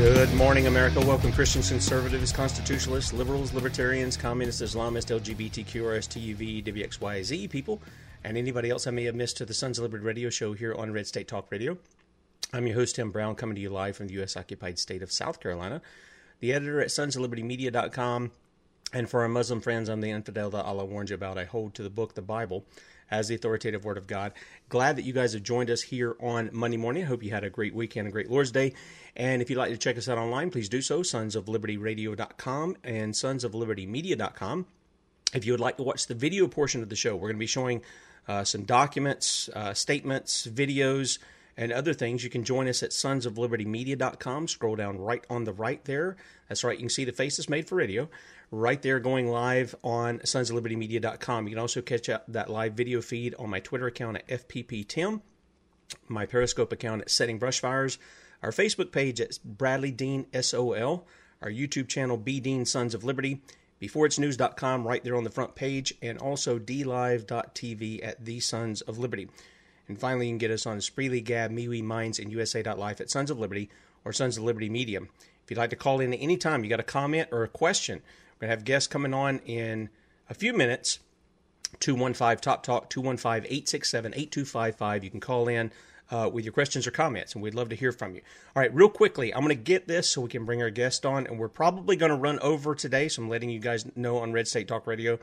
Good morning, America. Welcome, Christians, conservatives, constitutionalists, liberals, libertarians, communists, Islamists, LGBTQ, RSTUV, WXYZ people, and anybody else I may have missed to the Sons of Liberty radio show here on Red State Talk Radio. I'm your host, Tim Brown, coming to you live from the U.S. occupied state of South Carolina, the editor at sonsoflibertymedia.com. And for our Muslim friends, I'm the infidel that Allah warned you about. I hold to the book, the Bible, as the authoritative word of God. Glad that you guys have joined us here on Monday morning. I hope you had a great weekend, a great Lord's Day. And if you'd like to check us out online, please do so, sonsoflibertyradio.com and sonsoflibertymedia.com. If you would like to watch the video portion of the show, we're going to be showing uh, some documents, uh, statements, videos, and other things. You can join us at sonsoflibertymedia.com. Scroll down right on the right there. That's right, you can see the faces made for radio right there going live on sonsoflibertymedia.com. You can also catch up that live video feed on my Twitter account at FPPTim, my Periscope account at Setting Brushfires, our Facebook page at Bradley Dean SOL, our YouTube channel B Dean Sons of Liberty, beforeitsnews.com right there on the front page, and also dlive.tv at the Sons of Liberty. And finally, you can get us on Spreely, Gab, MeWe, Minds, and USA.life at Sons of Liberty or Sons of Liberty Media. If you'd like to call in at any time, you got a comment or a question, we're going to have guests coming on in a few minutes. 215 Top Talk, 215 867 8255. You can call in uh, with your questions or comments, and we'd love to hear from you. All right, real quickly, I'm going to get this so we can bring our guest on, and we're probably going to run over today. So I'm letting you guys know on Red State Talk Radio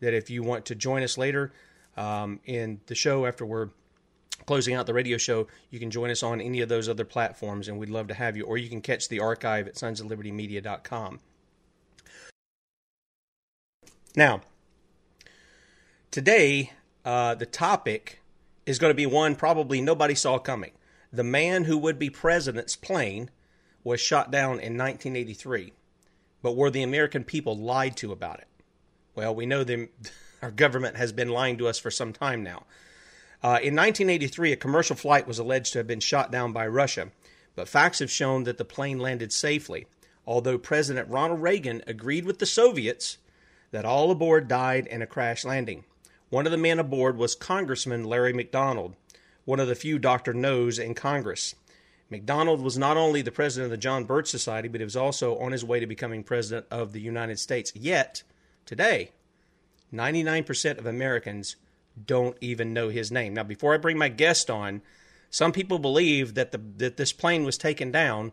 that if you want to join us later um, in the show after we're closing out the radio show, you can join us on any of those other platforms, and we'd love to have you. Or you can catch the archive at sonsoflibertymedia.com. Now, today, uh, the topic is going to be one probably nobody saw coming. The man who would be president's plane was shot down in 1983, but were the American people lied to about it? Well, we know them, our government has been lying to us for some time now. Uh, in 1983, a commercial flight was alleged to have been shot down by Russia, but facts have shown that the plane landed safely. Although President Ronald Reagan agreed with the Soviets that all aboard died in a crash landing. One of the men aboard was Congressman Larry McDonald, one of the few Dr. No's in Congress. McDonald was not only the president of the John Birch Society, but he was also on his way to becoming president of the United States. Yet, today, 99% of Americans don't even know his name. Now, before I bring my guest on, some people believe that the that this plane was taken down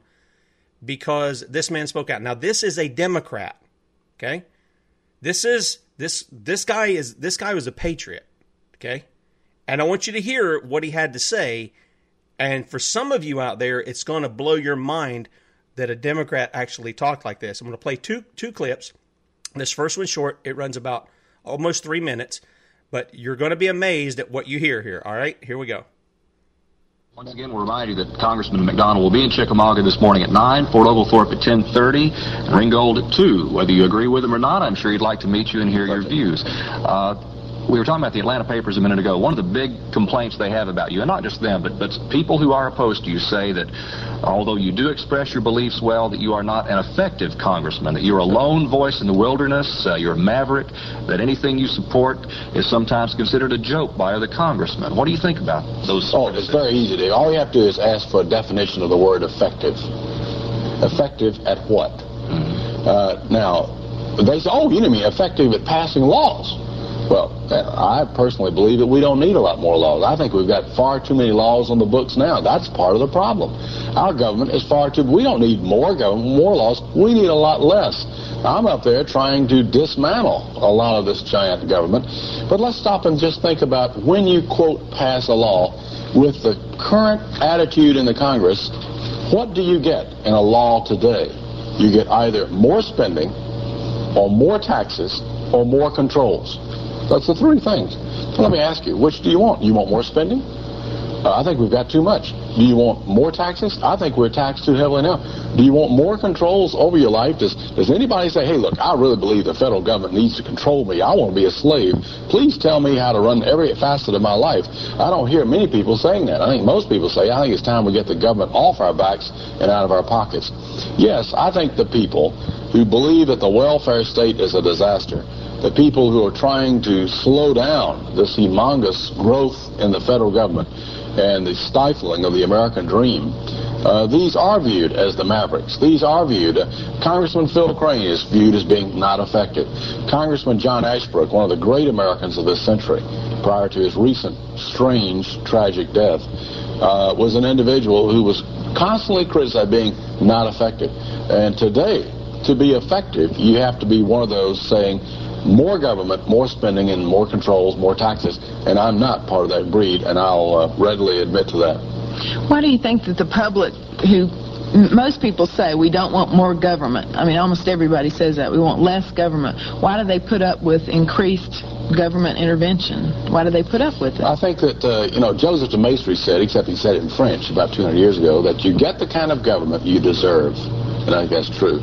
because this man spoke out. Now, this is a Democrat, okay? This is this this guy is this guy was a patriot, okay? And I want you to hear what he had to say. And for some of you out there, it's going to blow your mind that a Democrat actually talked like this. I'm going to play two two clips. This first one's short. It runs about almost three minutes, but you're going to be amazed at what you hear here. All right, here we go. Once again, we'll remind you that Congressman McDonald will be in Chickamauga this morning at 9, Fort Oglethorpe at 10.30, and Ringgold at 2. Whether you agree with him or not, I'm sure he'd like to meet you and hear your views. Uh, we were talking about the Atlanta papers a minute ago. One of the big complaints they have about you, and not just them, but, but people who are opposed to you say that although you do express your beliefs well, that you are not an effective congressman, that you're a lone voice in the wilderness, uh, you're a maverick, that anything you support is sometimes considered a joke by other congressmen. What do you think about those? Oh, it's very easy. Dave. All you have to do is ask for a definition of the word effective. Effective at what? Mm-hmm. Uh, now, they say, oh, you know me, effective at passing laws. Well, I personally believe that we don't need a lot more laws. I think we've got far too many laws on the books now. That's part of the problem. Our government is far too. We don't need more government, more laws. We need a lot less. I'm up there trying to dismantle a lot of this giant government. But let's stop and just think about when you, quote, pass a law with the current attitude in the Congress, what do you get in a law today? You get either more spending or more taxes or more controls. That's the three things. Let me ask you, which do you want? You want more spending? Uh, I think we've got too much. Do you want more taxes? I think we're taxed too heavily now. Do you want more controls over your life? Does, does anybody say, hey, look, I really believe the federal government needs to control me. I want to be a slave. Please tell me how to run every facet of my life. I don't hear many people saying that. I think most people say, I think it's time we get the government off our backs and out of our pockets. Yes, I think the people who believe that the welfare state is a disaster, the people who are trying to slow down this humongous growth in the federal government and the stifling of the American dream, uh, these are viewed as the mavericks. These are viewed. Uh, Congressman Phil Crane is viewed as being not effective. Congressman John Ashbrook, one of the great Americans of this century, prior to his recent strange, tragic death, uh, was an individual who was constantly criticized being not effective. And today, to be effective, you have to be one of those saying, more government, more spending, and more controls, more taxes. And I'm not part of that breed, and I'll uh, readily admit to that. Why do you think that the public, who most people say we don't want more government. I mean, almost everybody says that. We want less government. Why do they put up with increased government intervention? Why do they put up with it? I think that, uh, you know, Joseph de Maistre said, except he said it in French about 200 years ago, that you get the kind of government you deserve. And I think that's true.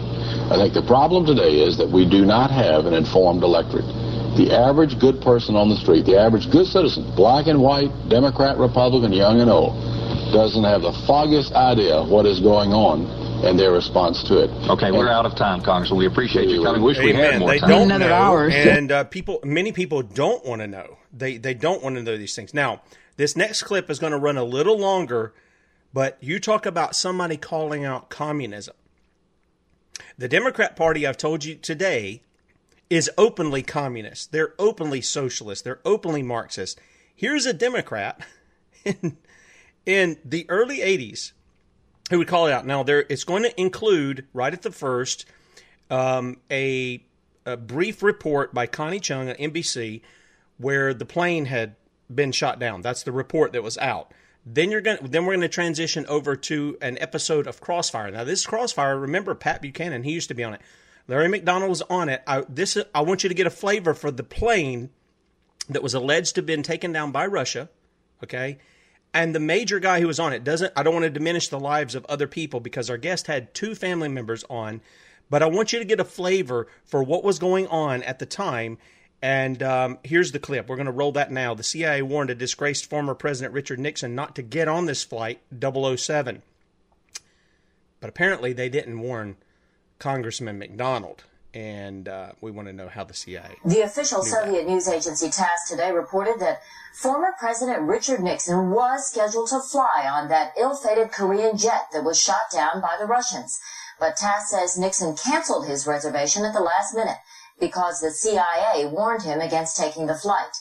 I think the problem today is that we do not have an informed electorate. The average good person on the street, the average good citizen, black and white, Democrat, Republican, young and old, doesn't have the foggiest idea what is going on and their response to it. Okay, and we're out of time, Congressman. We appreciate you coming. Wish Amen. we had more they time. Don't Another know, hour. And uh, people, many people don't want to know. They they don't want to know these things. Now, this next clip is going to run a little longer, but you talk about somebody calling out communism. The Democrat Party, I've told you today, is openly communist. They're openly socialist. They're openly Marxist. Here's a Democrat in, in the early 80s who would call it out. Now, there it's going to include, right at the first, um, a, a brief report by Connie Chung at NBC where the plane had been shot down. That's the report that was out. Then you're going. Then we're going to transition over to an episode of Crossfire. Now, this Crossfire. Remember Pat Buchanan? He used to be on it. Larry McDonald was on it. I, this I want you to get a flavor for the plane that was alleged to have been taken down by Russia. Okay, and the major guy who was on it doesn't. I don't want to diminish the lives of other people because our guest had two family members on, but I want you to get a flavor for what was going on at the time and um, here's the clip. We're going to roll that now. The CIA warned a disgraced former President Richard Nixon not to get on this flight 007. But apparently they didn't warn Congressman McDonald. And uh, we want to know how the CIA. The official Soviet news agency TASS today reported that former President Richard Nixon was scheduled to fly on that ill-fated Korean jet that was shot down by the Russians. But TASS says Nixon canceled his reservation at the last minute because the CIA warned him against taking the flight.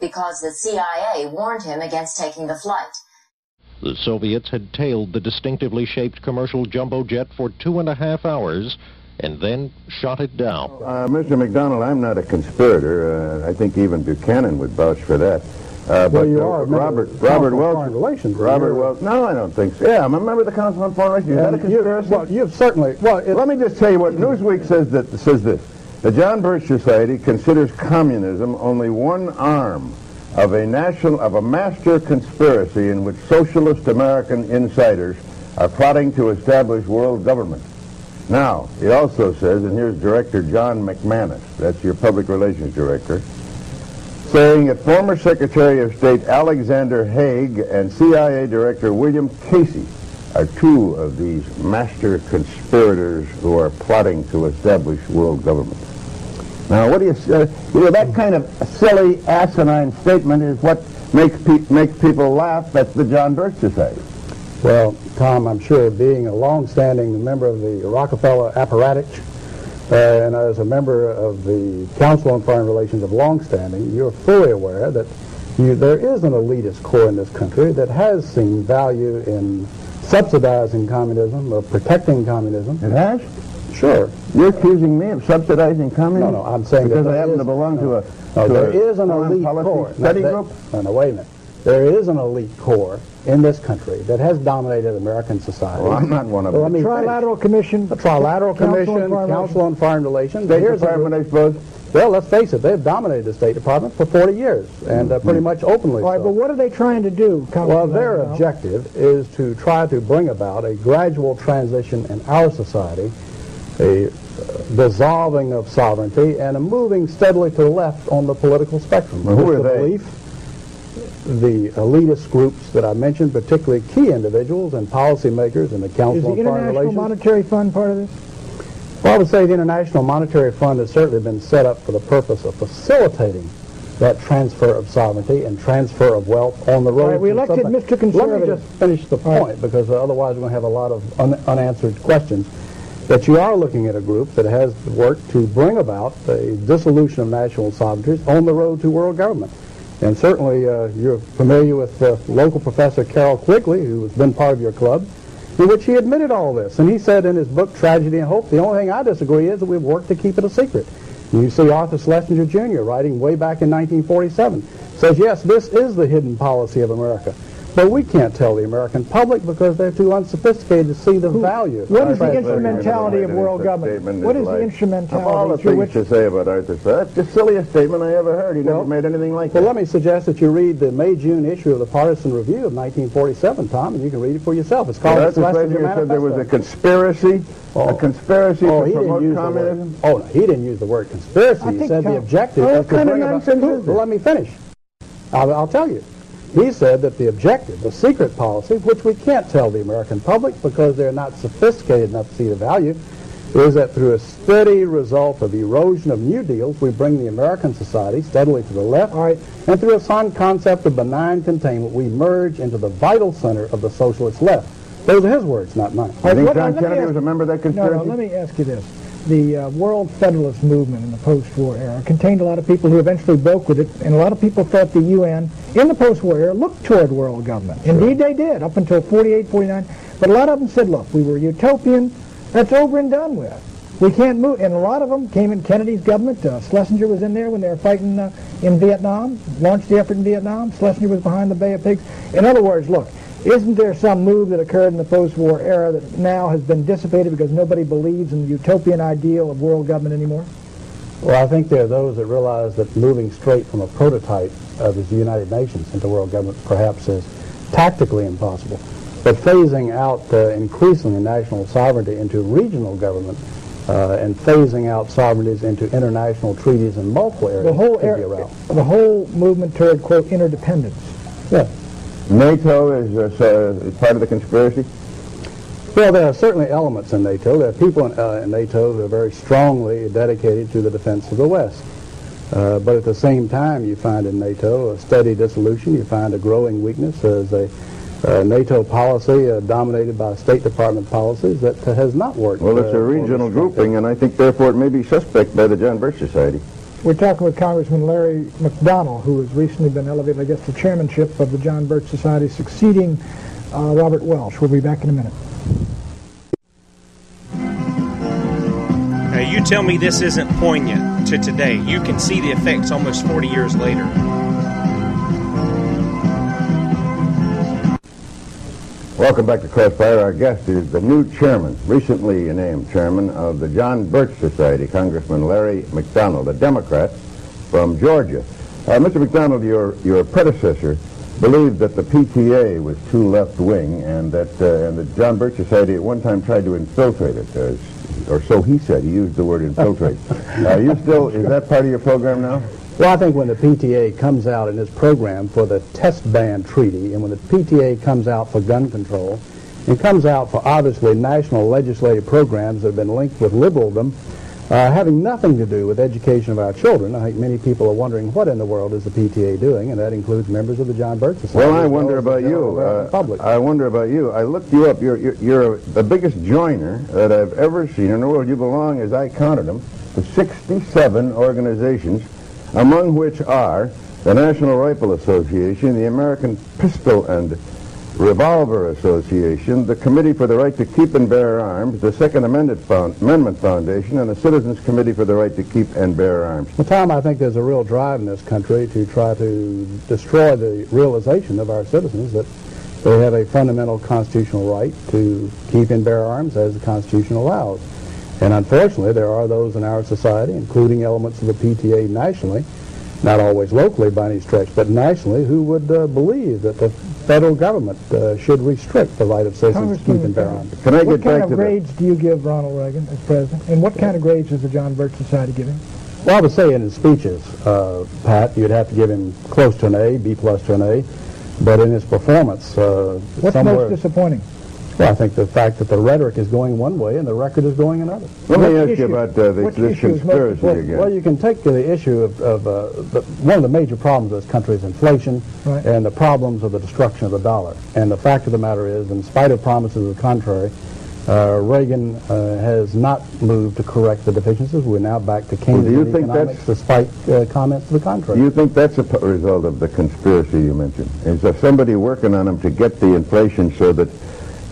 Because the CIA warned him against taking the flight. The Soviets had tailed the distinctively shaped commercial jumbo jet for two and a half hours and then shot it down. Uh, Mr. McDonald, I'm not a conspirator. Uh, I think even Buchanan would vouch for that. Uh, well, but you uh, are a Robert of Robert Council Welch. Foreign Relations. Robert You're- Welch. No, I don't think so. Yeah, I'm a member of the Council on Foreign Relations. Is that a And you- conspiracy? well, you've certainly. Well, it, Let me just tell you what Newsweek says that says this. The John Birch Society considers communism only one arm of a national of a master conspiracy in which socialist American insiders are plotting to establish world government. Now, it also says, and here's Director John McManus, that's your public relations director, saying that former Secretary of State Alexander Haig and CIA Director William Casey are two of these master conspirators who are plotting to establish world government. Now, what do you, uh, you know, that kind of silly, asinine statement is what makes, pe- makes people laugh at the John Birch Society. well, Tom, I'm sure being a long-standing member of the Rockefeller apparatus, Uh, and as a member of the Council on Foreign Relations of long-standing, you're fully aware that you, there is an elitist core in this country that has seen value in subsidizing communism, of protecting communism. It has? Sure. You're accusing me of subsidizing communism? No, no, I'm saying because I happen is- to belong to a No, to there a is an elite core. study Now, that- group. No, no, wait a minute. There is an elite core in this country that has dominated American society. Well, I'm not one of Well, them. let me Trilateral Commission. the Trilateral Council on Foreign Council on Foreign Relations. State Here's Department, group- I suppose. Well, let's face it, they've dominated the State Department for 40 years, and uh, pretty much openly All right, so. but what are they trying to do? Well, their objective is to try to bring about a gradual transition in our society, a dissolving of sovereignty, and a moving steadily to the left on the political spectrum. Well, who are the they? Belief, the elitist groups that I mentioned, particularly key individuals and policymakers in the Council on Foreign Relations. Is the International Monetary Fund part of this? Well, I would say the International Monetary Fund has certainly been set up for the purpose of facilitating that transfer of sovereignty and transfer of wealth on the road. Right, we to elected something. Mr. Let me just finish the All right. point, because otherwise we're going to have a lot of un- unanswered questions. That you are looking at a group that has worked to bring about the dissolution of national sovereignties on the road to world government. And certainly uh, you're familiar with uh, local professor Carroll Quigley, who has been part of your club, in which he admitted all this. And he said in his book, Tragedy and Hope, the only thing I disagree is that we've worked to keep it a secret. And you see Arthur Schlesinger Jr. writing way back in 1947, says, yes, this is the hidden policy of America. But we can't tell the American public because they're too unsophisticated to see the value. What is the instrumentality of world government? What is is the instrumentality? Of all the instrumentality through things which... to say about Arthur Schlesinger, that's the silliest statement I ever heard. He never made anything like Well, that. let me suggest that you read the May-June issue of the Partisan Review of 1947, Tom, and you can read it for yourself. It's called Well, the Arthur Schlesinger Schlesinger said there was a Manifesto. conspiracy, a Oh. conspiracy Oh, to he didn't promote use the communism. word. Oh, no, he didn't use the word conspiracy. I He think said the Tom- objective Well, was what to kind of bring about. nonsense is Well, let me finish. I'll, I'll tell you. He said that the objective, the secret policy, which we can't tell the American public because they're not sophisticated enough to see the value, is that through a steady result of erosion of new deals, we bring the American society steadily to the left, All right. and through a sound concept of benign containment, we merge into the vital center of the socialist left. Those are his words, not mine. I think what- John Kennedy ask- was a member of that No, no, let me ask you this. The uh, World Federalist Movement in the post-war era contained a lot of people who eventually broke with it, and a lot of people thought the UN, in the post-war era, looked toward world government. Indeed, they did, up until 48, 49. But a lot of them said, look, we were utopian. That's over and done with. We can't move. And a lot of them came in Kennedy's government. Uh, Schlesinger was in there when they were fighting uh, in Vietnam, launched the effort in Vietnam. Schlesinger was behind the Bay of Pigs. In other words, look, isn't there some move that occurred in the post-war era that now has been dissipated because nobody believes in the utopian ideal of world government anymore? Well, I think there are those that realize that moving straight from a prototype of the United Nations into world government perhaps is tactically impossible. But phasing out uh, increasingly national sovereignty into regional government uh, and phasing out sovereignties into international treaties in multiple areas The whole could be a route. the whole movement toward quote interdependence. Yeah. NATO is, uh, is part of the conspiracy. Well, there are certainly elements in NATO. There are people in, uh, in NATO who are very strongly dedicated to the defense of the West. Uh, but at the same time, you find in NATO a steady dissolution. You find a growing weakness as a uh, NATO policy uh, dominated by State Department policies that uh, has not worked. Well, it's uh, a regional grouping, and I think therefore it may be suspect by the John Birch Society. We're talking with Congressman Larry McDonald, who has recently been elevated, I guess, to chairmanship of the John Birch Society, succeeding uh, Robert Welch. We'll be back in a minute. Now, you tell me this isn't poignant to today. You can see the effects almost 40 years later. Welcome back to Crossfire. Our guest is the new chairman, recently named chairman of the John Birch Society, Congressman Larry McDonald, a Democrat from Georgia. Uh, Mr. McDonald, your, your predecessor believed that the PTA was too left-wing and that uh, and the John Birch Society at one time tried to infiltrate it, uh, or so he said. He used the word infiltrate. uh, you still, is that part of your program now? Well, I think when the PTA comes out in its program for the test ban treaty, and when the PTA comes out for gun control, and comes out for obviously national legislative programs that have been linked with liberaldom, uh, having nothing to do with education of our children. I think many people are wondering what in the world is the PTA doing, and that includes members of the John Birch Society. Well, I wonder about you. Uh, public. I wonder about you. I looked you up. You're, you're, you're the biggest joiner that I've ever seen in the world. You belong, as I counted them, to 67 organizations, among which are the National Rifle Association, the American Pistol and Revolver Association, the Committee for the Right to Keep and Bear Arms, the Second Amendment, Found- Amendment Foundation, and the Citizens Committee for the Right to Keep and Bear Arms. Well, Tom, I think there's a real drive in this country to try to destroy the realization of our citizens that they have a fundamental constitutional right to keep and bear arms as the Constitution allows. And unfortunately, there are those in our society, including elements of the PTA nationally, not always locally by any stretch, but nationally, who would uh, believe that the federal government uh, should restrict the right of citizens to keep and bear arms. Can I what get kind back What to the... grades do you give Ronald Reagan as president? And what kind of grades is the John Birch Society giving? Well, I would say in his speeches, uh, Pat, you'd have to give him close to an A, B plus to an A. But in his performance, uh, What's most disappointing? Well, I think the fact that the rhetoric is going one way and the record is going another. Let me What ask you about uh, this, this issue is most conspiracy important? again. Well, you can take the issue of, of uh, the, one of the major problems of this country is inflation Right. and the problems of the destruction of the dollar. And the fact of the matter is, in spite of promises to the contrary, uh, Reagan uh, has not moved to correct the deficiencies. We're now back to Keynesian do you think economics, that's- despite uh, comments to the contrary. Do you think that's a p- result of the conspiracy you mentioned? Is there somebody working on them to get the inflation so that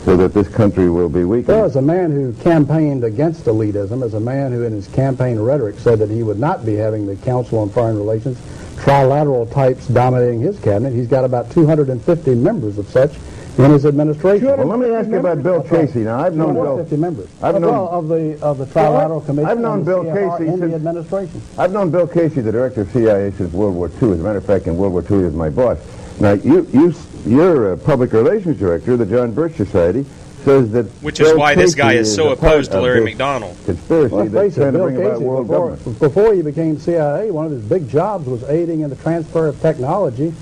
so that this country will be Well, weakened? as a man who campaigned against elitism, as a man who in his campaign rhetoric said that he would not be having the Council on Foreign Relations trilateral types dominating his cabinet, he's got about 250 members of such in his administration. Well, let me ask you about Bill Casey. Now, I've known Bill. 250 members. I've well, of the of the trilateral commission. I've known Bill CFR Casey in the administration. I've known Bill Casey, the director of CIA, since World War II. As a matter of fact, in World War II, he was my boss. Now, you, you, your uh, public relations director, the John Birch Society, says that Which is Bill why this guy is so opposed to Larry McDonald. Conspiracy Well, that's face trying to Bill bring about world before, government. before he became CIA, one of his big jobs was aiding in the transfer of technology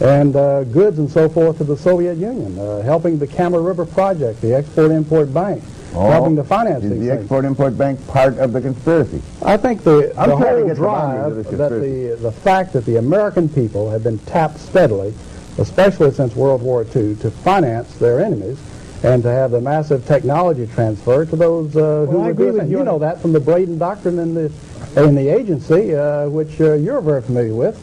and uh, goods and so forth to the Soviet Union, uh, helping the Kama River Project, the Export-Import Bank, helping to finance is the. Export-Import Bank part of the conspiracy? I think the, I'm the whole get the drive that the, the fact that the American people have been tapped steadily, especially since World War II, to finance their enemies and to have the massive technology transfer to those uh, who Well, I agree doing with it. you You know that from the Braden Doctrine in the in the agency, uh, which uh, you're very familiar with,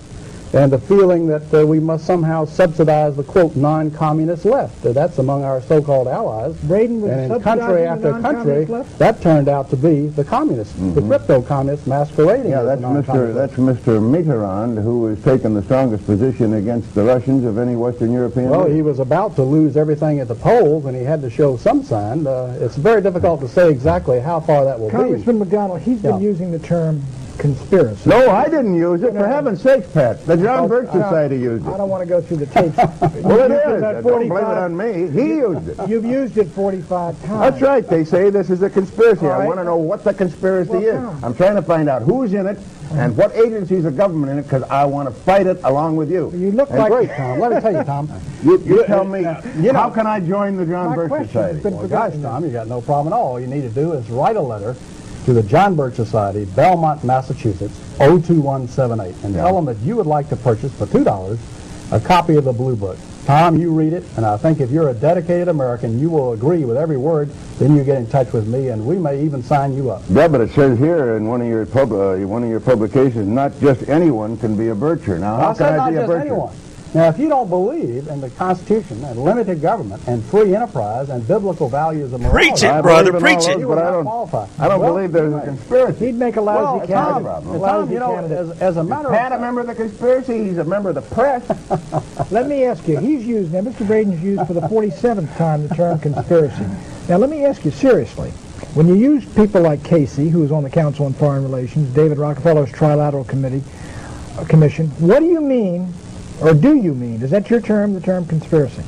and the feeling that uh, we must somehow subsidize the quote non-communist left. Uh, that's among our so-called allies. Braden was And in country after country, left? that turned out to be the communists, the crypto-communists masquerading Mm-hmm. Yeah, that's the Mr. non-communist That's Mr. Mitterrand, who has taken the strongest position against the Russians of any Western European. Well, leader. he was about to lose everything at the polls, and he had to show some sign. Uh, it's very difficult to say exactly how far that will be. Congressman McDonald, he's been using the term conspiracy. No, I didn't use it. For heaven's sake, Pat. The John Oh, Birch Society used it. I don't want to go through the tapes. Well, it is. Don't blame it 45 on me. He used it. You've used it 45 times. That's right. They say this is a conspiracy. All I want to know what the conspiracy Well, is. I'm trying to find out who's in it and what agencies of government in it because I want to fight it along with you. You look And like Great, Tom. Let me tell you, Tom. You, you tell me, you know- how can I join the John Birch Society? Well, gosh, forgotten. Tom, you got no problem at all. All you need to do is write a letter to the John Birch Society, Belmont, Massachusetts, 02178, and tell them that you would like to purchase for $2 a copy of the Blue Book. Tom, you read it, and I think if you're a dedicated American, you will agree with every word. Then you get in touch with me, and we may even sign you up. Yeah, but it says here in one of your pub, uh, one of your publications, not just anyone can be a Bircher. Now, how I can I not be a just Bircher? anyone. Now, if you don't believe in the Constitution and limited government and free enterprise and biblical values of morality, Preach it, brother, believe in all preach it. those, But I don't. qualify. I don't Well, believe there's a conspiracy. He'd make a lousy Well, candidate. Tom, a Tom, lousy you know, candidate. as, as a matter of Pat, a member of the conspiracy. He's a member of the press. Let me ask you, he's used, now Mr. Braden's used for the 47th time the term conspiracy. Now let me ask you seriously, when you use people like Casey, who is on the Council on Foreign Relations, David Rockefeller's Trilateral Committee, uh, Commission, what do you mean, or do you mean, is that your term, the term conspiracy?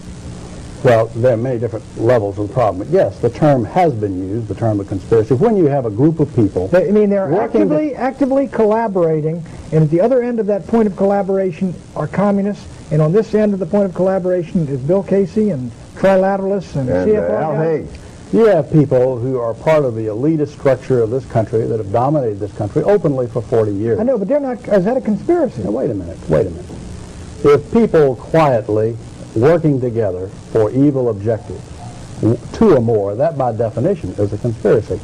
Well, there are many different levels of the problem. But yes, the term has been used, the term of conspiracy. When you have a group of people, I mean, they're actively, actively collaborating, and at the other end of that point of collaboration are communists, and on this end of the point of collaboration is Bill Casey and trilateralists and, And uh, Al. Haig. You have people who are part of the elitist structure of this country that have dominated this country openly for 40 years. I know, but they're not. Is that a conspiracy? Now, wait a minute. Wait a minute. If people quietly working together for evil objectives, two or more, that by definition is a conspiracy.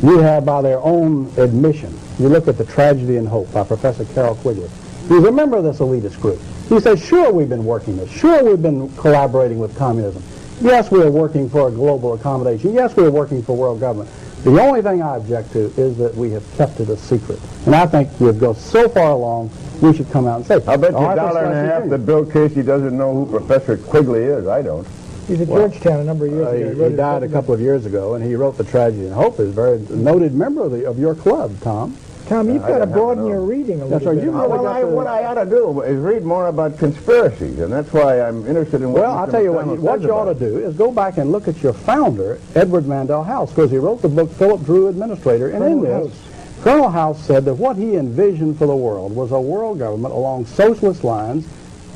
You have, by their own admission, you look at the Tragedy and Hope by Professor Carroll Quigley. He's a member of this elitist group. He says, sure, we've been working this. Sure, we've been collaborating with communism. Yes, we are working for a global accommodation. Yes, we are working for world government. The only thing I object to is that we have kept it a secret. And I think we've gone so far along, we should come out and say, I bet you "Oh, a dollar and a half that Bill Casey doesn't know who Professor Quigley is. I don't. He's at Well, Georgetown a number of years Uh, ago. he, wrote he died a couple of years ago, and he wrote The Tragedy and Hope. Is a very noted member of, the, of your club, Tom. Tom, you've I got to broaden your reading a That's little right. bit. You Uh, really well, I, to- what I ought to do is read more about conspiracies, and that's why I'm interested in what. Well, Mr. I'll tell you what, McDonald what says you ought to do is go back and look at your founder, Edward Mandell House, because he wrote the book Philip Dru Administrator, and in Colonel this, Colonel House said that what he envisioned for the world was a world government along socialist lines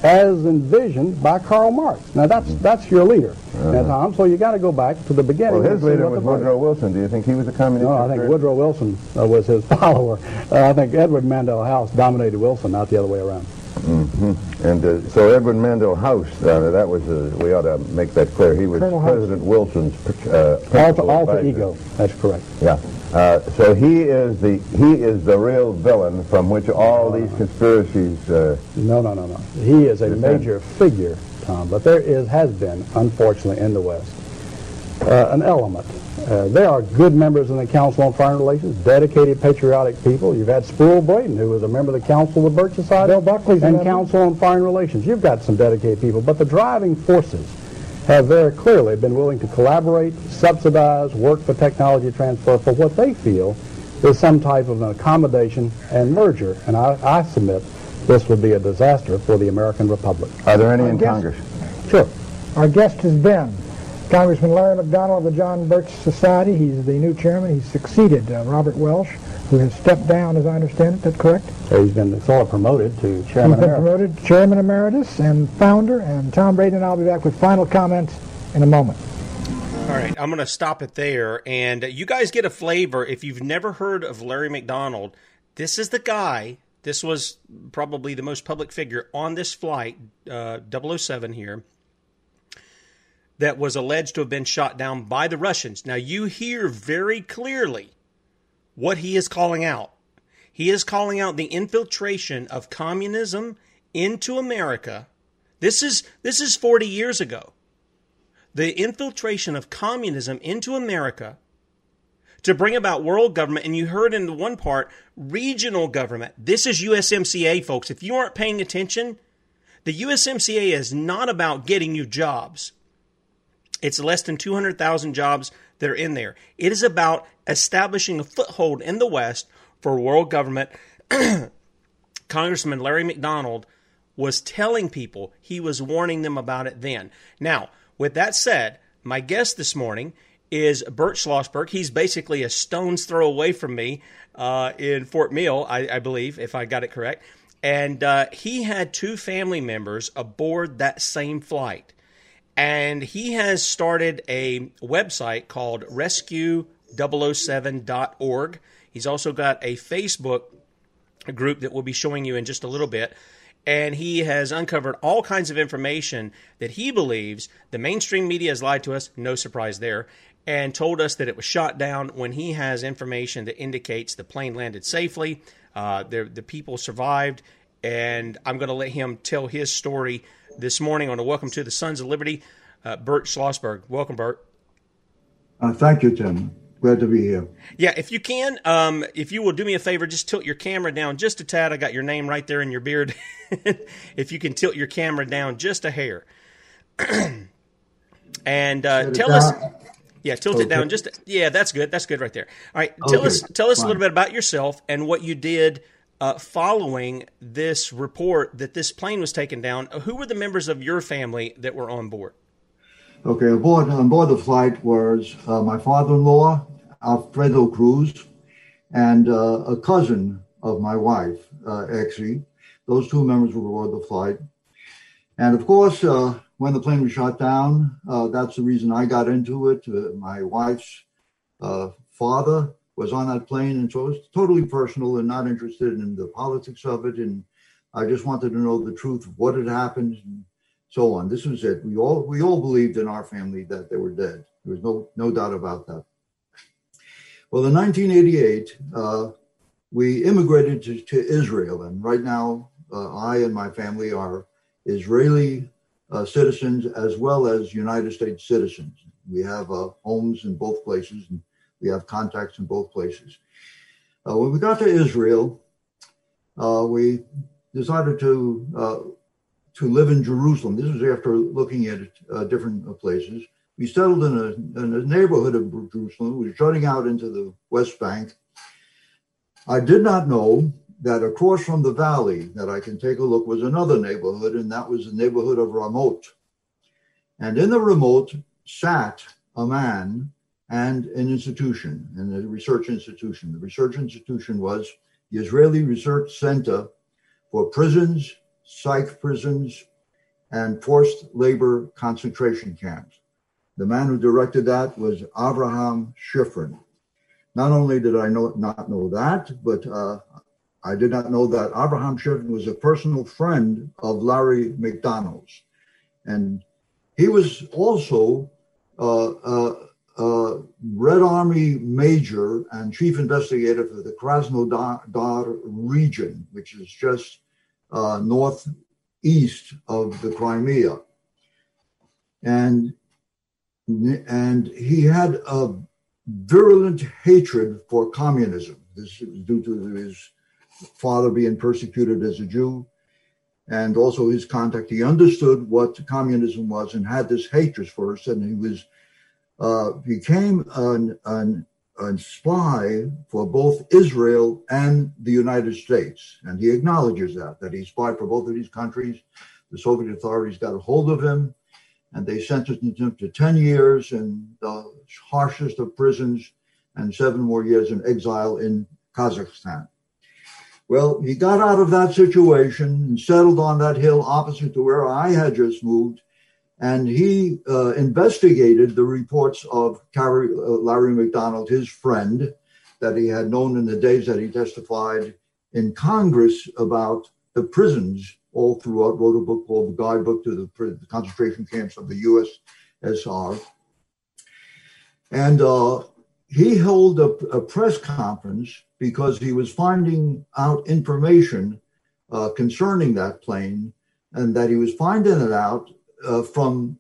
as envisioned by Karl Marx. Now, that's that's your leader, now, Tom, so you got to go back to the beginning. Uh-huh. Well, his leader was Woodrow Wilson. Do you think he was a communist? No, I think? Woodrow Wilson uh, was his follower. Uh, I think Edward Mandell House dominated Wilson, not the other way around. Mm-hmm. And uh, so Edward Mandell House, uh, that was, uh, we ought to make that clear. He was Colonel House. President Wilson's uh, Alter, alter ego. That's correct. Yeah. Uh, so he is the he is the real villain from which all these conspiracies. Uh, No, no, no, no. He is a Yes, major figure, Tom, but there is has been, unfortunately, in the West, uh, an element. Uh, there are good members in the Council on Foreign Relations, dedicated, patriotic people. You've had Spruille Braden, who was a member of the Council of the Birch Society, Bill Buckley's a and. Council on Foreign Relations. You've got some dedicated people, but the driving forces have very clearly been willing to collaborate, subsidize, work for technology transfer for what they feel is some type of an accommodation and merger. And I, I submit this would be a disaster for the American Republic. are there any in guess- Congress? Sure. Our guest has been Congressman Larry McDonald of the John Birch Society. He's the new chairman. He's succeeded uh, Robert Welch, who has stepped down, as I understand it. That's correct? He's been sort of promoted to He's chairman been emeritus. promoted to chairman emeritus and founder. And Tom Braden and I'll be back with final comments in a moment. All right, I'm going to stop it there. And you guys get a flavor. If you've never heard of Larry McDonald, this is the guy. This was probably the most public figure on this flight, uh, 007 here, that was alleged to have been shot down by the Russians. Now, you hear very clearly what he is calling out. He is calling out the infiltration of communism into America. This is this is 40 years ago the infiltration of communism into America to bring about world government. And you heard in the one part, regional government. This is USMCA, folks. If you aren't paying attention, the USMCA is not about getting you jobs. It's less than 200,000 jobs that are in there. It is about establishing a foothold in the West for world government. Congressman Larry McDonald was telling people, he was warning them about it then. Now, with that said, my guest this morning is Bert Schlossberg. He's basically a stone's throw away from me uh, in Fort Mill, I, I believe, if I got it correct. And uh, he had two family members aboard that same flight. And he has started a website called rescue007.org. He's also got a Facebook group that we'll be showing you in just a little bit. And he has uncovered all kinds of information that he believes the mainstream media has lied to us, no surprise there, and told us that it was shot down when he has information that indicates the plane landed safely, uh, the, the people survived, and I'm going to let him tell his story this morning on a Welcome to the Sons of Liberty. Uh, Bert Schlossberg. Welcome, Bert. Uh, thank you, Tim. Glad to be here. Yeah, if you can, um, if you will do me a favor, just tilt your camera down just a tad. I got your name right there in your beard. if you can tilt your camera down just a hair. and uh, tell us. Yeah, tilt it down just. Yeah, that's good. That's good right there. All right, tell Okay, us tell us a little bit about yourself and what you did uh, following this report that this plane was taken down. Who were the members of your family that were on board? Okay, aboard, on board the flight was uh, my father-in-law, Alfredo Cruz, and uh, a cousin of my wife, uh, actually. Those two members were aboard the flight. And of course, uh, when the plane was shot down, uh, that's the reason I got into it. Uh, my wife's uh, father was on that plane, and so it was totally personal and not interested in the politics of it. And I just wanted to know the truth of what had happened and so on. This was it. We all we all believed in our family that they were dead. There was no no doubt about that. Well, in 1988, uh, we immigrated to, to, Israel, and right now, uh, I and my family are Israeli uh, citizens as well as United States citizens. We have uh, homes in both places, and we have contacts in both places. Uh, when we got to Israel, uh, we decided to uh, to live in Jerusalem. This was after looking at uh, different places. We settled in a, in a neighborhood of Jerusalem. We were jutting out into the West Bank. I did not know that across from the valley that I can take a look was another neighborhood, and that was the neighborhood of Ramot. And in the Ramot sat a man and an institution, and a research institution. The research institution was the Israeli Research Center for Prisons, Psych Prisons, and Forced Labor Concentration Camps. The man who directed that was Avraham Shifrin. Not only did I know, not know that, but uh, I did not know that Abraham Shifrin was a personal friend of Larry McDonald's. And he was also uh, uh, uh, Red Army major and chief investigator for the Krasnodar region, which is just uh, northeast of the Crimea. And, and he had a virulent hatred for communism. This was due to his father being persecuted as a Jew and also his contact. He understood what communism was and had this hatred for us, and he was uh, became an, an, a spy for both Israel and the United States, and he acknowledges that that he spied for both of these countries. The Soviet authorities got a hold of him, and they sentenced him to ten years in the harshest of prisons and seven more years in exile in Kazakhstan. Well, he got out of that situation and settled on that hill opposite to where I had just moved. And he uh, investigated the reports of Larry, uh, Larry McDonald, his friend, that he had known in the days that he testified in Congress about the prisons all throughout, wrote a book called The Guidebook to the, Concentration Camps of the USSR. And uh, he held a, a, press conference because he was finding out information uh, concerning that plane and that he was finding it out uh, from,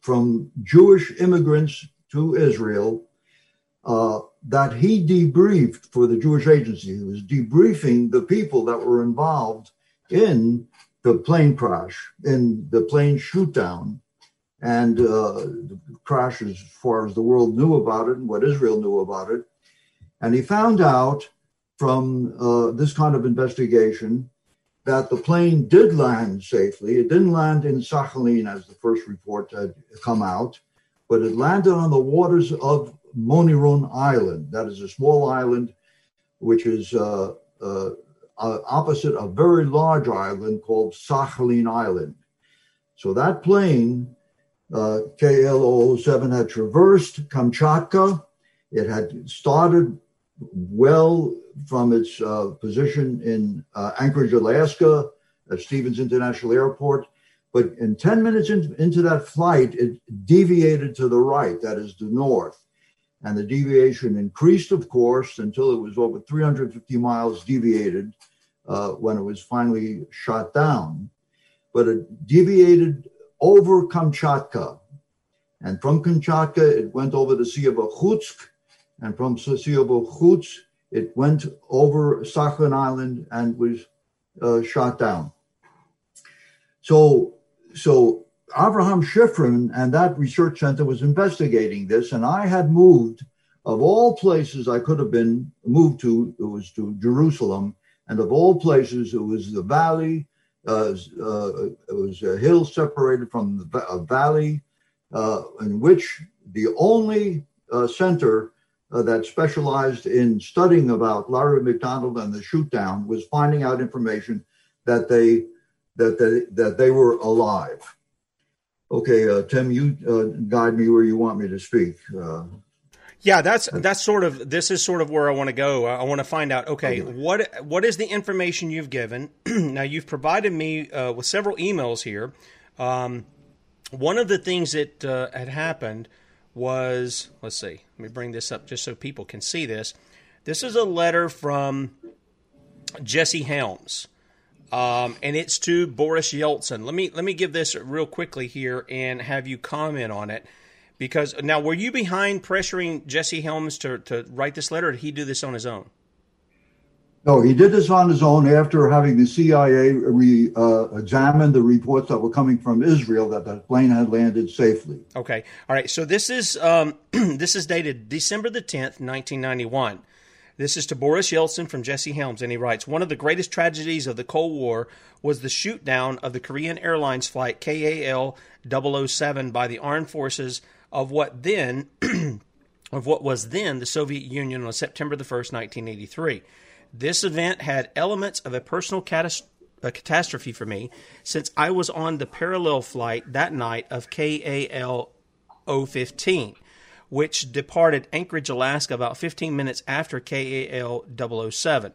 from Jewish immigrants to Israel uh, that he debriefed for the Jewish agency. He was debriefing the people that were involved in the plane crash, in the plane shoot down and uh, the crash as far as the world knew about it and what Israel knew about it. And he found out from uh, this kind of investigation that the plane did land safely. It didn't land in Sakhalin as the first report had come out, but it landed on the waters of Moneron Island. That is a small island which is uh, uh, uh opposite a very large island called Sakhalin Island. So that plane uh, KL007 had traversed Kamchatka. It had started well from its uh, position in uh, Anchorage, Alaska, at Stevens International Airport. But in 10 minutes in, into that flight, it deviated to the right, that is the north. And the deviation increased, of course, until it was over 350 miles deviated uh, when it was finally shot down. But it deviated over Kamchatka. And from Kamchatka, it went over the Sea of Okhotsk. And from the Sea it went over Sakhalin Island and was uh, shot down. So, so Abraham Shifrin and that research center was investigating this, and I had moved, of all places I could have been moved to, it was to Jerusalem, and of all places, it was the valley uh, uh, it was a hill separated from a valley uh, in which the only center that specialized in studying about Larry McDonald and the shoot down was finding out information that they that they, that they were alive. Okay, uh, Tim, you uh, guide me where you want me to speak. Uh, yeah, that's that's sort of this is sort of where I want to go. I want to find out. Okay, okay, what what is the information you've given? now you've provided me uh, with several emails here. Um, one of the things that uh, had happened was let's see. Let me bring this up just so people can see this. This is a letter from Jesse Helms. Um, and it's to Boris Yeltsin. Let me let me give this real quickly here and have you comment on it. Because now, were you behind pressuring Jesse Helms to, to write this letter, or did he do this on his own? No, he did this on his own after having the CIA re, uh, examine the reports that were coming from Israel that the plane had landed safely. Okay, all right. So this is um, this is dated December the tenth, nineteen ninety one. This is to Boris Yeltsin from Jesse Helms, and he writes One of the greatest tragedies of the Cold War was the shoot down of the Korean Airlines flight KAL 007 by the armed forces of what then of what was then the Soviet Union on September the 1st, 1983. This event had elements of a personal a catastrophe for me since I was on the parallel flight that night of KAL 015 which departed Anchorage, Alaska, about 15 minutes after KAL 007.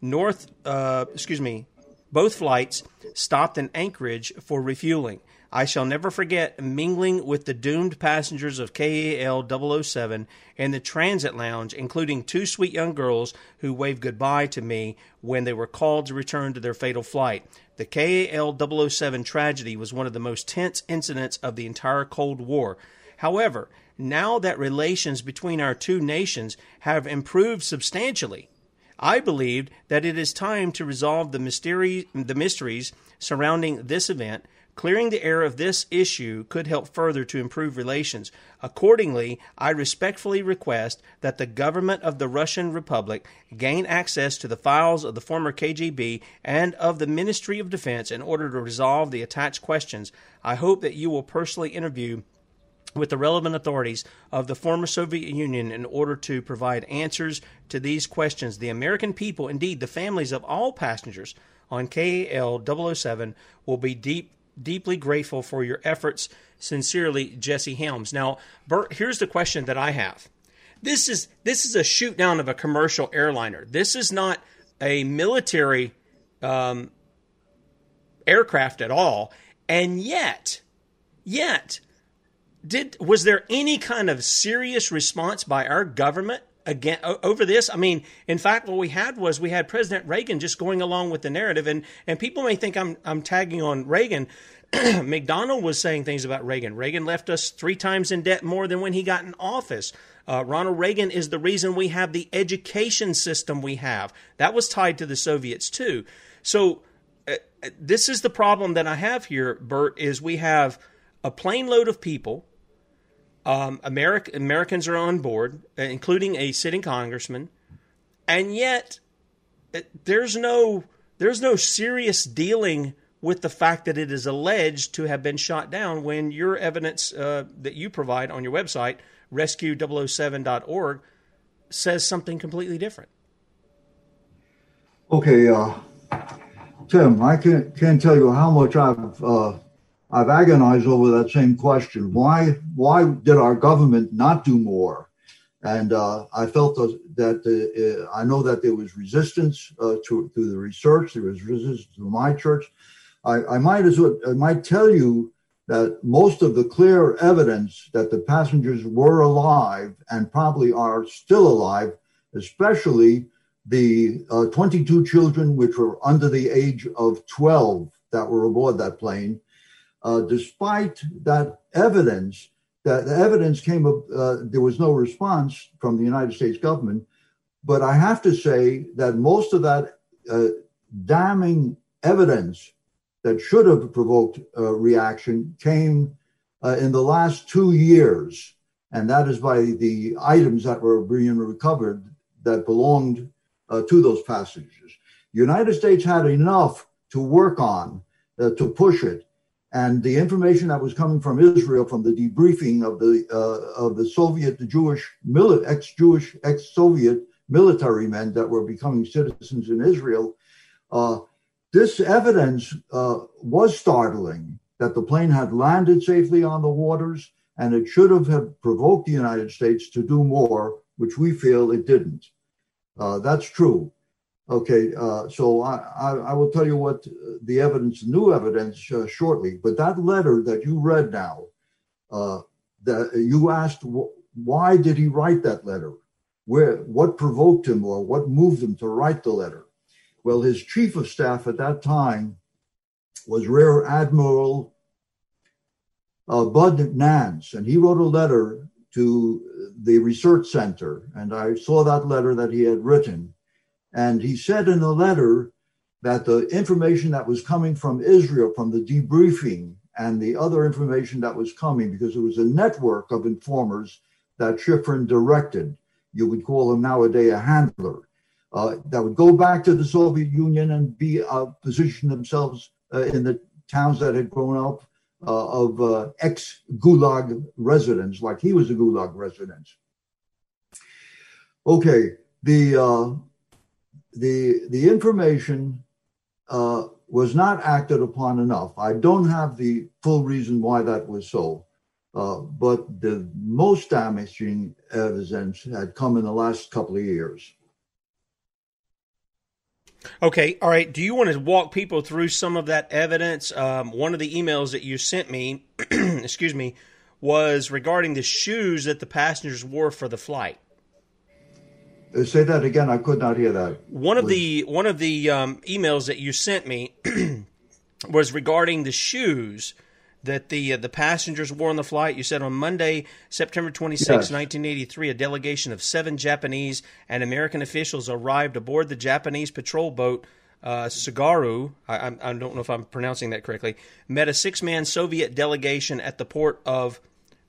North, uh, excuse me, both flights stopped in Anchorage for refueling. I shall never forget mingling with the doomed passengers of KAL 007 in the transit lounge, including two sweet young girls who waved goodbye to me when they were called to return to their fatal flight. The KAL 007 tragedy was one of the most tense incidents of the entire Cold War. However, now that relations between our two nations have improved substantially, I believed that it is time to resolve the, mystery, the mysteries surrounding this event. Clearing the air of this issue could help further to improve relations. Accordingly, I respectfully request that the government of the Russian Republic gain access to the files of the former KGB and of the Ministry of Defense in order to resolve the attached questions. I hope that you will personally interview with the relevant authorities of the former Soviet Union in order to provide answers to these questions. The American people, indeed the families of all passengers on KAL 007, will be deep, deeply grateful for your efforts. Sincerely, Jesse Helms. Now, Bert, here's the question that I have. This is this is a shoot down of a commercial airliner. This is not a military um, aircraft at all, and yet, yet did was there any kind of serious response by our government again over this i mean in fact what we had was we had president reagan just going along with the narrative and and people may think i'm i'm tagging on reagan. Mcdonald was saying things about reagan. Reagan left us three times in debt more than when he got in office. Uh, ronald reagan is the reason we have the education system we have. That was tied to the soviets too. So uh, this is the problem that i have here bert is we have a plane load of people um, America, Americans are on board, uh, including a sitting congressman, and yet it, uh, there's no there's no serious dealing with the fact that it is alleged to have been shot down when your evidence uh, that you provide on your website rescue007.org says something completely different. Okay, uh, Tim, I can't, can't tell you how much I've uh, I've agonized over that same question. Why, why did our government not do more? And uh, I felt that uh, I know that there was resistance uh, to, to the research. There was resistance to my church. I, I might as well, I might tell you that most of the clear evidence that the passengers were alive and probably are still alive, especially the uh, 22 children which were under the age of 12 that were aboard that plane, uh, despite that evidence, that the evidence came up, uh, there was no response from the United States government. But I have to say that most of that uh, damning evidence that should have provoked a reaction came uh, in the last two years. And that is by the items that were being recovered that belonged uh, to those passengers. The United States had enough to work on uh, to push it and the information that was coming from Israel from the debriefing of the uh, of the Soviet the Jewish mili- ex-Jewish ex-Soviet military men that were becoming citizens in Israel, uh, this evidence uh, was startling that the plane had landed safely on the waters and it should have, have provoked the United States to do more, which we feel it didn't. Uh, that's true. Okay, uh, so I, I, I, will tell you what the evidence, new evidence, uh, shortly. But that letter that you read now, uh, that you asked, why did he write that letter? Where, what provoked him, or what moved him to write the letter? Well, his chief of staff at that time was Rear Admiral uh, Bud Nance, and he wrote a letter to the research center. And I saw that letter that he had written. And he said in the letter that the information that was coming from Israel, from the debriefing, and the other information that was coming, because it was a network of informers that Shifrin directed. You would call him nowadays a handler uh, that would go back to the Soviet Union and be uh, position themselves uh, in the towns that had grown up uh, of uh, ex-Gulag residents, like he was a Gulag resident. Okay, the uh, the the information was not acted upon enough. I don't have the full reason why that was so. Uh, but the most damaging evidence had come in the last couple of years. Okay, all right. Do you want to walk people through some of that evidence? Um, one of the emails that you sent me, excuse me, was regarding the shoes that the passengers wore for the flight. Uh, say that again. I could not hear that. One of the one of the um, emails that you sent me was regarding the shoes that the uh, the passengers wore on the flight. You said on Monday, September 26, yes. 1983, a delegation of seven Japanese and American officials arrived aboard the Japanese patrol boat uh, Tsugaru. I, I, don't know if I'm pronouncing that correctly. Met a six man Soviet delegation at the port of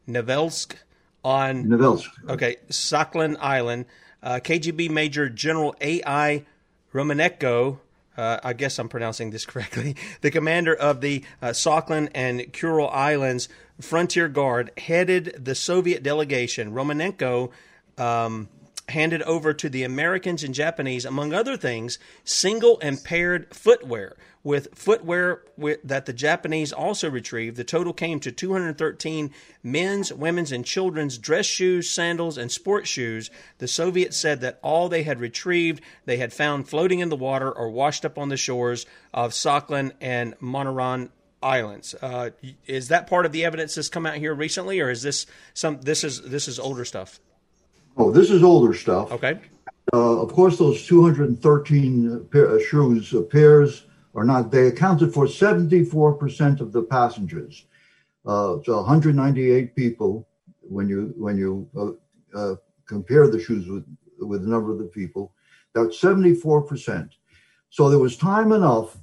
Novelsk on Novelsk. Okay, Sakhalin Island. Uh, KGB Major General A.I. Romanenko uh, I guess I'm pronouncing this correctly, the commander of the uh, Sakhalin and Kuril Islands Frontier Guard headed the Soviet delegation. Romanenko um, handed over to the Americans and Japanese, among other things, single and paired footwear. With footwear that the Japanese also retrieved, the total came to 213 men's, women's, and children's dress shoes, sandals, and sports shoes. The Soviets said that all they had retrieved they had found floating in the water or washed up on the shores of Sakhalin and Moneron islands. Uh, is that part of the evidence that's come out here recently, or is this some? This is this is older stuff. Oh, this is older stuff. Okay. Uh, of course, those 213 pair, uh, shoes uh, pairs are not. They accounted for 74% of the passengers. Uh, so 198 people. When you when you uh, uh, compare the shoes with with the number of the people, that's 74%. So there was time enough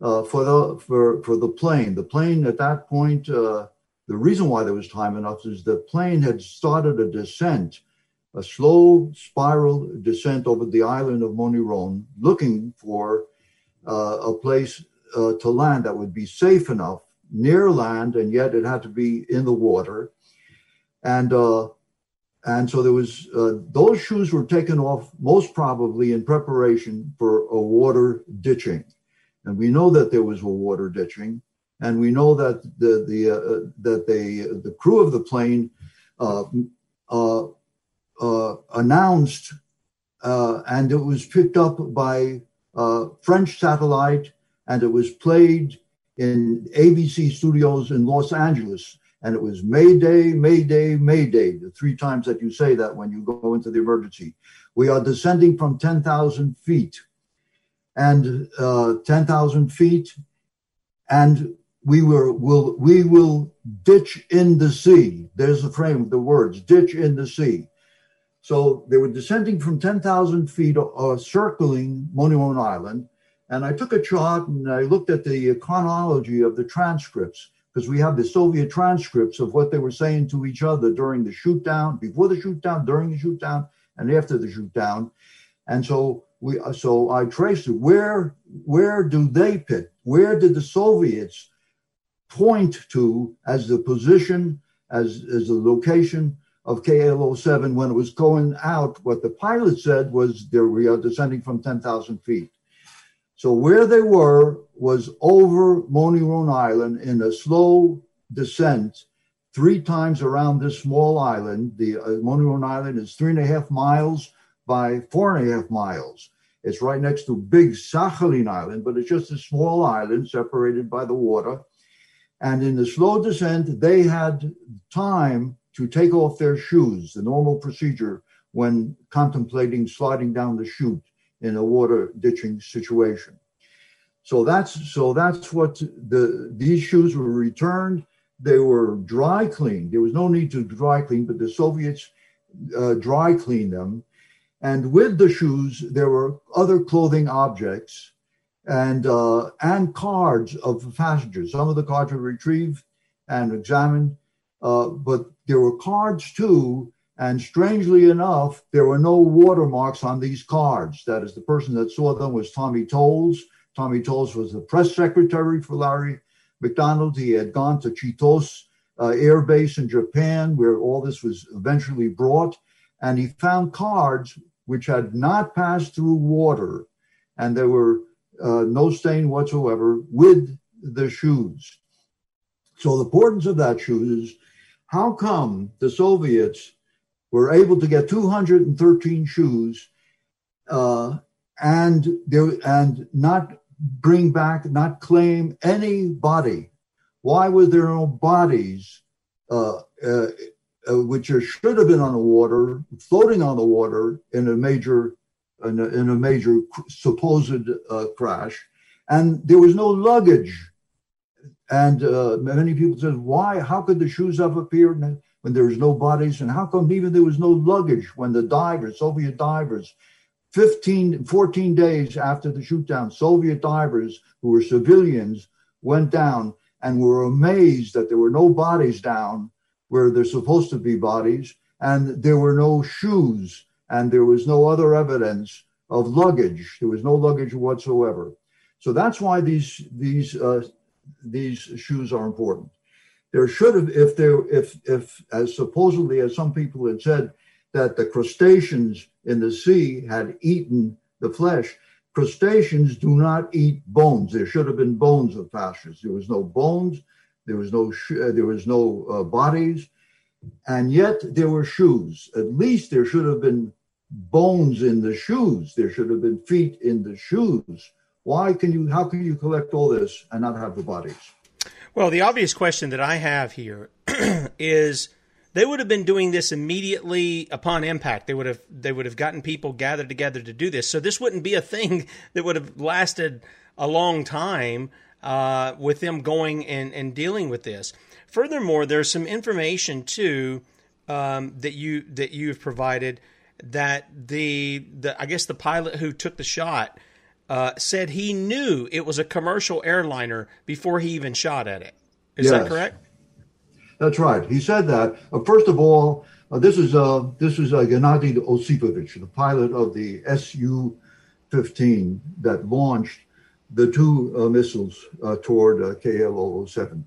for the for for the plane. The plane at that point. the reason why there was time enough is the plane had started a descent a slow spiral descent over the island of Moneron, looking for uh, a place uh, to land that would be safe enough near land, and yet it had to be in the water. And uh, and so there was uh, those shoes were taken off most probably in preparation for a water ditching, and we know that there was a water ditching, and we know that the the uh, that they the crew of the plane uh, uh, announced, uh, and it was picked up by uh, French satellite, and it was played in ABC studios in Los Angeles. And it was Mayday, Mayday, Mayday, the three times that you say that when you go into the emergency. We are descending from 10,000 feet and uh, 10,000 feet, and we were will we will ditch in the sea. There's the frame, of the words ditch in the sea. So they were descending from 10,000 feet, uh, circling Moneron Island. And I took a chart and I looked at the chronology of the transcripts because we have the Soviet transcripts of what they were saying to each other during the shoot down, before the shoot down, during the shoot down, and after the shoot down. And so we, so I traced it. Where, where do they pick? Where did the Soviets point to as the position, as, as the location of KL07 when it was going out, what the pilot said was there we are descending from 10,000 feet. So where they were was over Moneron Island in a slow descent three times around this small island. The uh, Island is three and a half miles by four and a half miles. It's right next to big Sakhalin Island, but it's just a small island separated by the water. And in the slow descent, they had time to take off their shoes, the normal procedure when contemplating sliding down the chute in a water ditching situation. So that's so that's what the these shoes were returned. They were dry cleaned. There was no need to dry clean, but the Soviets uh, dry cleaned them. And with the shoes, there were other clothing objects and uh, and cards of passengers. Some of the cards were retrieved and examined, uh, but there were cards too. And strangely enough, there were no watermarks on these cards. That is, the person that saw them was Tommy Tolles. Tommy Tolles was the press secretary for Larry McDonald. He had gone to Chitose uh, Air Base in Japan, where all this was eventually brought, and he found cards which had not passed through water, and there were uh, no stain whatsoever with the shoes. So the importance of that shoes is how come the Soviets were able to get 213 shoes uh, and there, and not bring back, not claim any body? Why were there no bodies uh, uh uh, which are, should have been on the water, floating on the water in a major in a, in a major supposed uh, crash, and there was no luggage. And uh, many people said, "Why? How could the shoes have appeared when there was no bodies? And how come even there was no luggage when the divers, Soviet divers, 15, 14 days after the shoot down, Soviet divers who were civilians went down and were amazed that there were no bodies down where there's supposed to be bodies, and there were no shoes, and there was no other evidence of luggage. There was no luggage whatsoever. So that's why these these uh, these shoes are important. There should have, if there, if if as supposedly as some people had said, that the crustaceans in the sea had eaten the flesh. Crustaceans do not eat bones. There should have been bones of passengers. There was no bones. There was no sh- uh, there was no uh, bodies, and yet there were shoes. At least there should have been bones in the shoes. There should have been feet in the shoes. Why can you? How can you collect all this and not have the bodies? Well, the obvious question that I have here is they would have been doing this immediately upon impact. They would have they would have gotten people gathered together to do this. So this wouldn't be a thing that would have lasted a long time uh, with them going and, and dealing with this. Furthermore, there's some information too um, that you that you've provided that the the I guess the pilot who took the shot uh, said he knew it was a commercial airliner before he even shot at it. Is yes. that correct? That's right. He said that. Uh, first of all, uh, this is uh, this is uh, Gennady Osipovich, the pilot of the Su-15 that launched the two uh, missiles uh, toward uh, KL 007.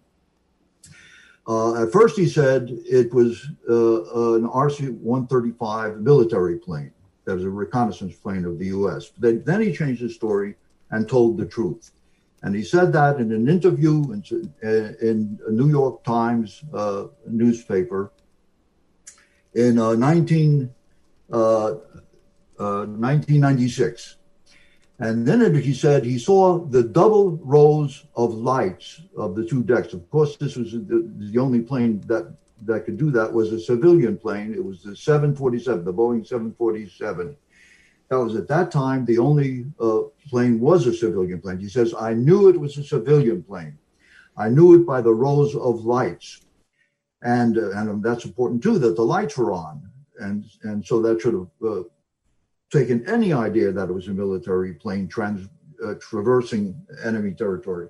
Uh, at first, he said it was uh, an RC 135 military plane that was a reconnaissance plane of the US. Then, he changed his story and told the truth. And he said that in an interview in, a New York Times uh, newspaper in uh, 19, uh, uh, 1996. And then he said he saw the double rows of lights of the two decks. Of course, this was the only plane that, that could do that was a civilian plane. It was the 747, the Boeing 747. That was at that time the only uh, plane was a civilian plane. He says, I knew it was a civilian plane. I knew it by the rows of lights. And, uh, and that's important too, that the lights were on. And, and so that should have uh, taken any idea that it was a military plane trans, uh, traversing enemy territory.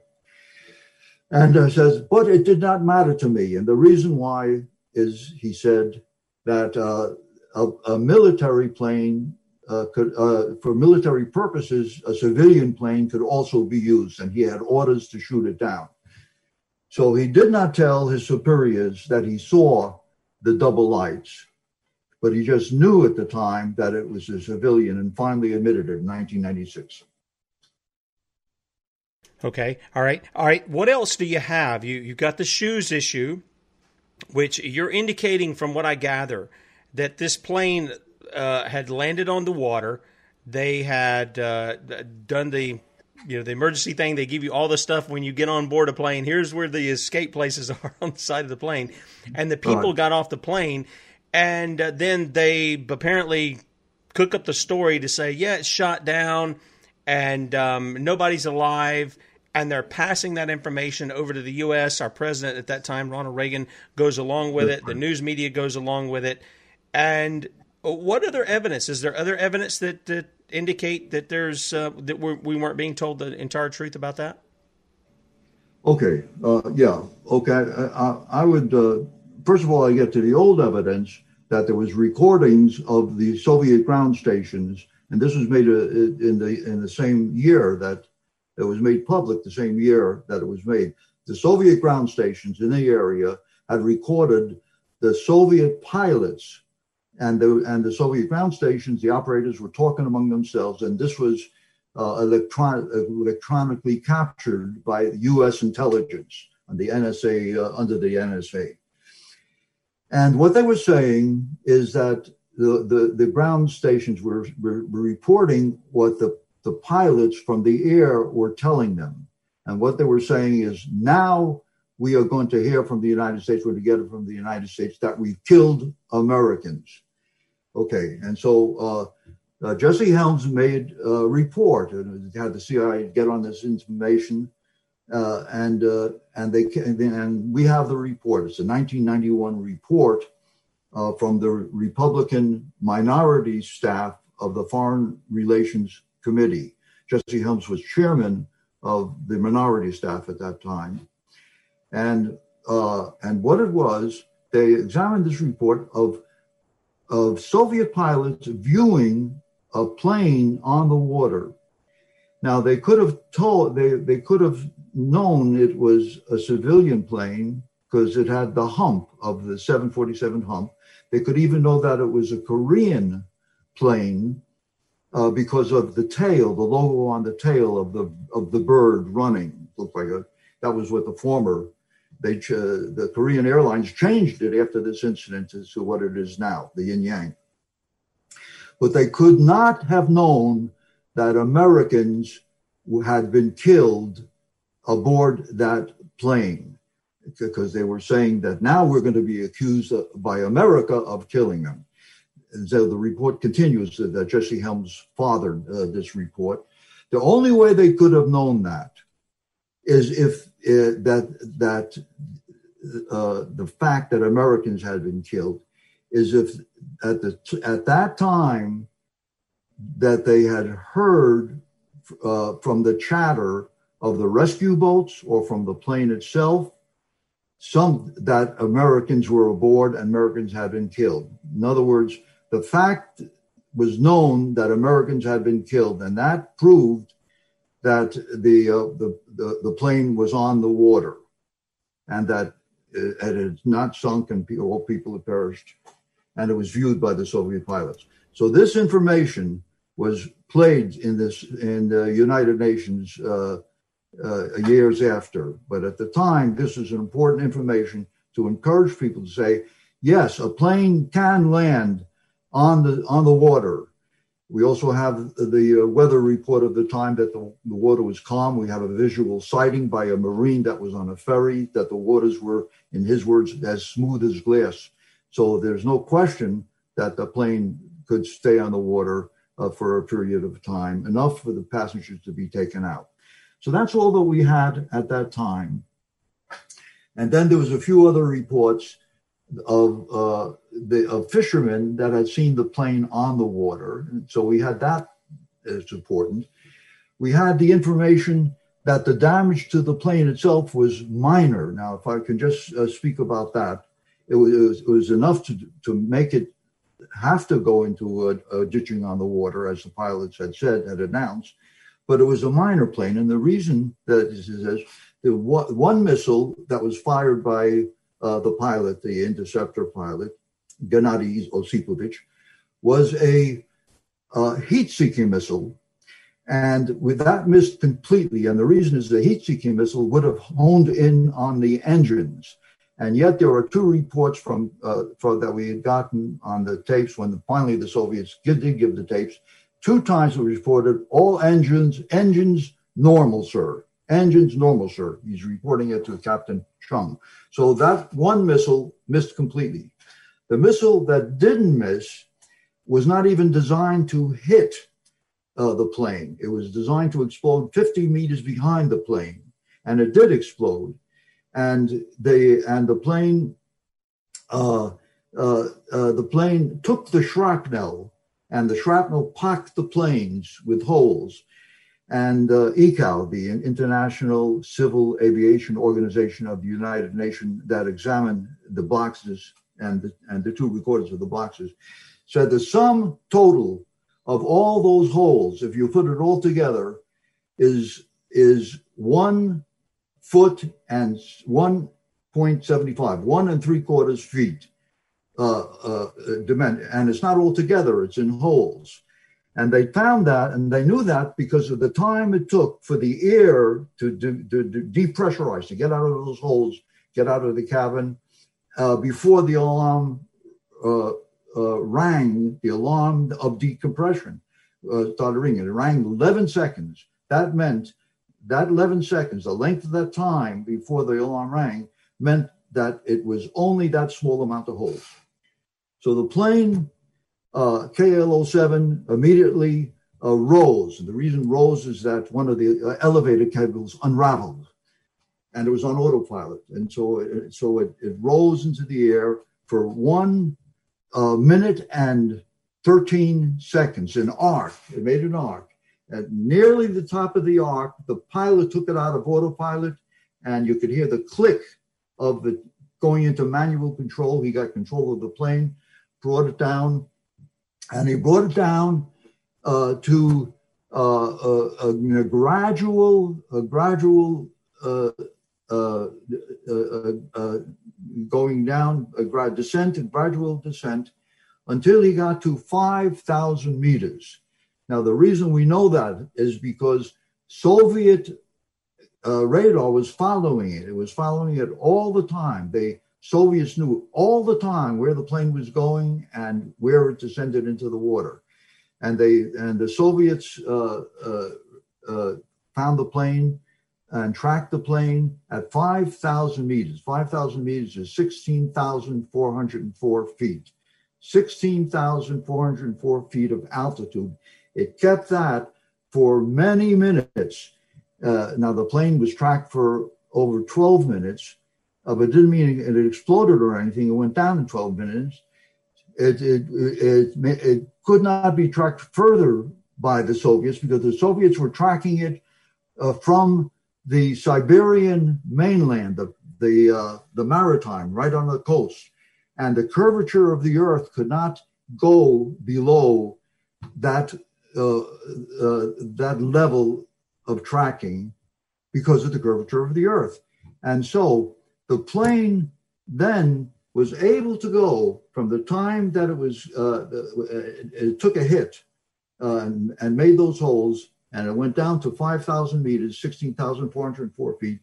And uh, says, but it did not matter to me. And the reason why is, he said, that uh, a, a, military plane uh, could, uh, for military purposes, a civilian plane could also be used, and he had orders to shoot it down. So he did not tell his superiors that he saw the double lights but he just knew at the time that it was a civilian and finally admitted it in 1996. Okay. All right. All right. What else do you have? You you've got the shoes issue, which you're indicating from what I gather that this plane uh, had landed on the water. They had uh, done the you know the emergency thing. They give you all the stuff when you get on board a plane. Here's where the escape places are on the side of the plane, and the people right. got off the plane, and uh, then they apparently cook up the story to say, yeah, it's shot down, and um, nobody's alive. And they're passing that information over to the U.S. Our president at that time, Ronald Reagan, goes along with it. The news media goes along with it. And what other evidence? Is there other evidence that, that indicate that there's uh, that we're, we were not being told the entire truth about that? Okay. Uh, yeah. Okay. I, I would uh, first of all I get to the old evidence that there was recordings of the Soviet ground stations, and this was made uh, in the in the same year that it was made public. The same year that it was made, the Soviet ground stations in the area had recorded the Soviet pilots and the and the Soviet ground stations. The operators were talking among themselves, and this was uh, electron- electronically captured by U.S. intelligence and the NSA uh, under the NSA. And what they were saying is that the, the, the ground stations were, were, were reporting what the, the pilots from the air were telling them. And what they were saying is now we are going to hear from the United States, we're to get it from the United States that we've killed Americans. Okay, and so uh, uh, Jesse Helms made a report and had the CIA get on this information uh, and uh, and they and we have the report. It's a 1991 report uh, from the Republican minority staff of the Foreign Relations Committee. Jesse Helms was chairman of the minority staff at that time, and uh, and what it was, they examined this report of of Soviet pilots viewing a plane on the water. Now they could have told they they could have known it was a civilian plane because it had the hump of the 747 hump. They could even know that it was a Korean plane uh, because of the tail, the logo on the tail of the of the bird running. Looked like a that was what the former they uh, the Korean Airlines changed it after this incident to what it is now, the yin yang. But they could not have known that Americans had been killed aboard that plane because they were saying that now we're going to be accused by America of killing them. So the report continues that Jesse Helms fathered uh, this report. The only way they could have known that is if uh, that that uh, the fact that Americans had been killed is if at the at that time that they had heard uh, from the chatter of the rescue boats or from the plane itself, some that Americans were aboard and Americans had been killed. In other words, the fact was known that Americans had been killed, and that proved that the uh, the, the, the plane was on the water, and that it, had not sunk and all people had perished, and it was viewed by the Soviet pilots. So this information was played in this in the United Nations uh, uh, years after. But at the time, this is important information to encourage people to say, yes, a plane can land on the on the water. We also have the uh, weather report of the time that the, the water was calm. We have a visual sighting by a Marine that was on a ferry that the waters were, in his words, as smooth as glass. So there's no question that the plane could stay on the water uh, for a period of time, enough for the passengers to be taken out. So that's all that we had at that time. And then there was a few other reports of uh, the of fishermen that had seen the plane on the water. And so we had that as important. We had the information that the damage to the plane itself was minor. Now, if I can just uh, speak about that, it was, it was, it was enough to to make it have to go into a, a ditching on the water, as the pilots had said, had announced but it was a minor plane. And the reason that is, is the one missile that was fired by uh, the pilot, the interceptor pilot, Gennady Osipovich, was a uh, heat-seeking missile. And with that missed completely, and the reason is the heat-seeking missile would have honed in on the engines. And yet there are two reports from, uh, from that we had gotten on the tapes when the, finally the Soviets did, did give the tapes. Two times it was reported all engines, engines normal, sir. Engines normal, sir. He's reporting it to Captain Chung. So that one missile missed completely. The missile that didn't miss was not even designed to hit uh, the plane. It was designed to explode 50 meters behind the plane, and it did explode. And they and the plane, uh, uh, uh, the plane took the shrapnel, and the shrapnel packed the planes with holes. And uh, ICAO, the International Civil Aviation Organization of the United Nations, that examined the boxes and the, and the two recorders of the boxes, said the sum total of all those holes, if you put it all together, is is one foot and 1.75, one and three quarters feet uh, uh, dimension, and it's not all together; it's in holes. And they found that, and they knew that because of the time it took for the air to, to, depressurize, to get out of those holes, get out of the cabin, uh, before the alarm uh, uh, rang, the alarm of decompression uh, started ringing. It rang 11 seconds. That meant that 11 seconds, the length of that time before the alarm rang, meant that it was only that small amount of holes. So the plane uh, KL07 immediately uh, rose. And the reason rose is that one of the uh, elevator cables unraveled and it was on autopilot. And so it, so it, it rose into the air for one uh, minute and 13 seconds, an arc. It made an arc. At nearly the top of the arc, the pilot took it out of autopilot, and you could hear the click of it going into manual control. He got control of the plane, brought it down, and he brought it down uh, to uh, a, a, gradual, a gradual uh, uh, uh, going down a grad descent, a gradual descent, until he got to 5,000 meters. Now, the reason we know that is because Soviet uh, radar was following it. It was following it all the time. They Soviets knew all the time where the plane was going and where it descended into the water, and they and the Soviets uh, uh, uh found the plane and tracked the plane at 5,000 meters. 5,000 meters is 16,404 feet. 16,404 feet of altitude. It kept that for many minutes. Uh, now, the plane was tracked for over 12 minutes, but it didn't mean it, it, exploded or anything. It went down in 12 minutes. It, it, it, it could not be tracked further by the Soviets because the Soviets were tracking it uh, from the Siberian mainland, the the uh, the maritime, right on the coast, and the curvature of the Earth could not go below that uh, uh, that level of tracking because of the curvature of the Earth, and so the plane then was able to go from the time that it was uh, it took a hit uh, and, and made those holes and it went down to 5,000 meters, 16,404 feet,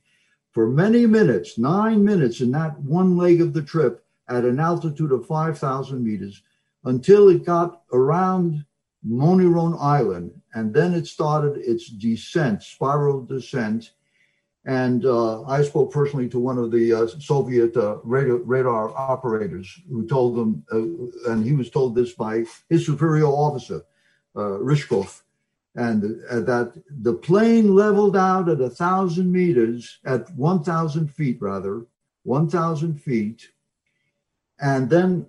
for many minutes, nine minutes in that one leg of the trip at an altitude of 5,000 meters until it got around Moneron Island. And then it started its descent, spiral descent. And uh, I spoke personally to one of the uh, Soviet uh, radar, radar, operators who told them, uh, and he was told this by his superior officer, uh, Ryzhkov, and uh, that the plane leveled out at a thousand meters, at 1,000 feet rather, 1,000 feet, and then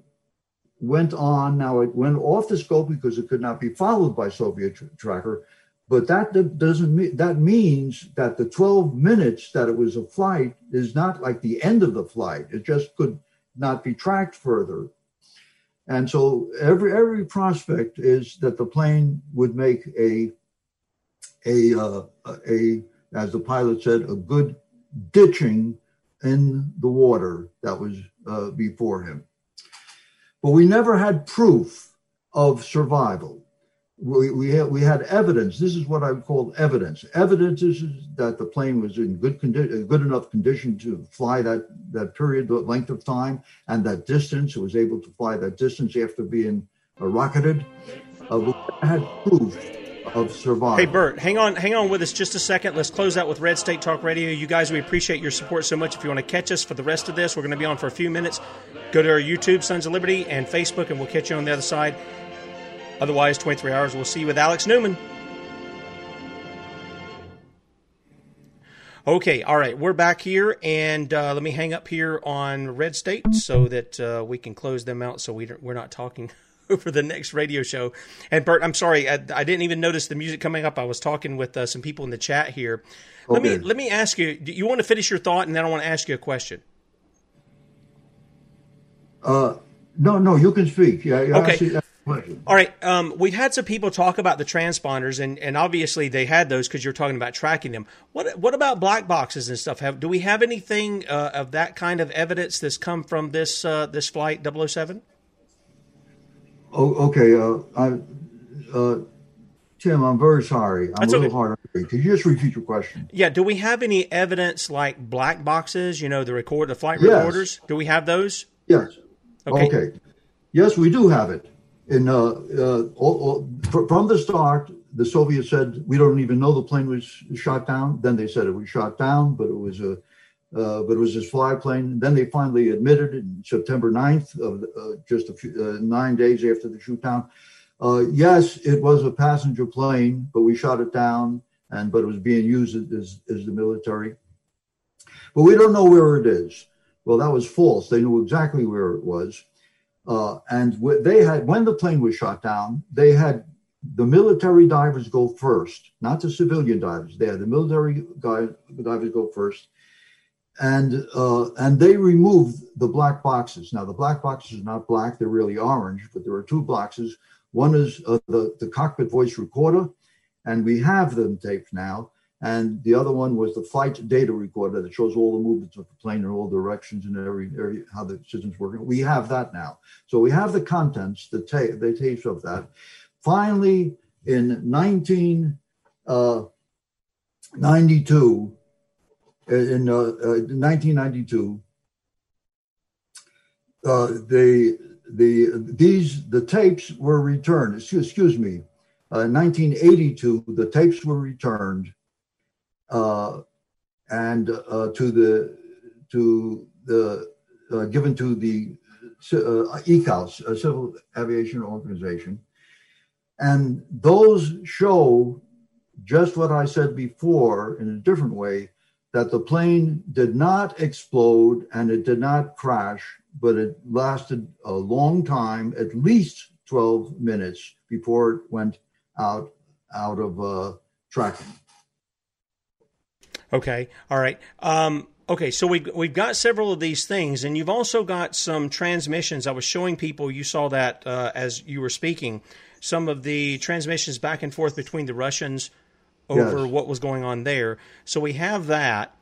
went on. Now it went off the scope because it could not be followed by Soviet tra- tracker, but that doesn't mean that means that the 12 minutes that it was a flight is not like the end of the flight. It just could not be tracked further. And so every every prospect is that the plane would make a a uh, a as the pilot said a good ditching in the water that was uh, before him. But we never had proof of survival. We we had, evidence. This is what I would call evidence. Evidence is that the plane was in good condition, good enough condition to fly that that period, the length of time, and that distance. It was able to fly that distance after being rocketed. Uh, had proof of survival. Hey Bert, hang on, hang on with us just a second. Let's close out with Red State Talk Radio. You guys, we appreciate your support so much. If you want to catch us for the rest of this, we're going to be on for a few minutes. Go to our YouTube, Sons of Liberty, and Facebook, and we'll catch you on the other side. Otherwise, 23 hours. We'll see you with Alex Newman. Okay, all right, we're back here, and uh, let me hang up here on Red State so that uh, we can close them out, so we we're not talking over the next radio show. And Bert, I'm sorry, I, I, didn't even notice the music coming up. I was talking with uh, some people in the chat here. Let okay. me let me ask you. Do you want to finish your thought, and then I want to ask you a question. Uh, no, no, you can speak. Yeah, okay. All right. Um, we've had some people talk about the transponders, and, and obviously they had those because you're talking about tracking them. What what about black boxes and stuff? Have do we have anything uh, of that kind of evidence that's come from this uh, this flight 007? Oh, okay. Uh, I, uh, Tim, I'm very sorry. I'm That's a little okay. hard. Could you just repeat your question? Yeah. Do we have any evidence like black boxes? You know, the record, the flight yes. recorders. Do we have those? Yes. Okay. okay. Yes, we do have it. In uh, uh, all, all, from the start, the Soviets said we don't even know the plane was shot down. Then they said it was shot down, but it was a uh, but it was his fly plane. Then they finally admitted in September 9th, of uh, just a few, uh, nine days after the shoot down. Uh, yes, it was a passenger plane, but we shot it down, and but it was being used as, as the military. But we don't know where it is. Well, that was false. They knew exactly where it was. Uh, and they had, when the plane was shot down, they had the military divers go first, not the civilian divers. They had the military guy, divers go first and uh, and they removed the black boxes. Now the black boxes are not black; they're really orange. But there are two boxes. One is uh, the the cockpit voice recorder, and we have them taped now. And the other one was the flight data recorder that shows all the movements of the plane in all directions and every, every how the system's working. We have that now. So we have the contents, the tape, the tapes of that. Finally, in 1992, uh, in uh, uh, 1992, uh, the the these the tapes were returned. Excuse, excuse me, 1982, the tapes were returned, and to the to the given to the uh, ECALS, a Civil Aviation Organization, and those show just what I said before in a different way that the plane did not explode and it did not crash, but it lasted a long time, at least 12 minutes before it went out out of uh, tracking. Okay, all right. Um, okay, so we've we've got several of these things, and you've also got some transmissions. I was showing people. You saw that uh, as you were speaking. Some of the transmissions back and forth between the Russians over yes. what was going on there. So we have that.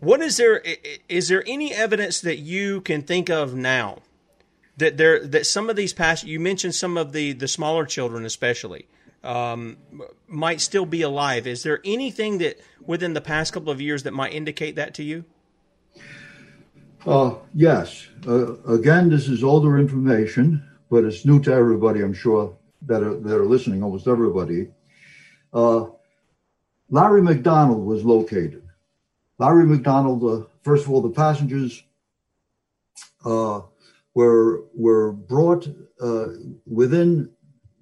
What is there? Is there any evidence that you can think of now that there that some of these past you mentioned some of the the smaller children especially um, might still be alive? Is there anything that within the past couple of years that might indicate that to you? Uh, yes. Uh, again, this is older information, but it's new to everybody. I'm sure that are, that are listening, almost everybody. Uh, Larry McDonald was located. Larry McDonald, uh, first of all, the passengers uh, were were brought uh, within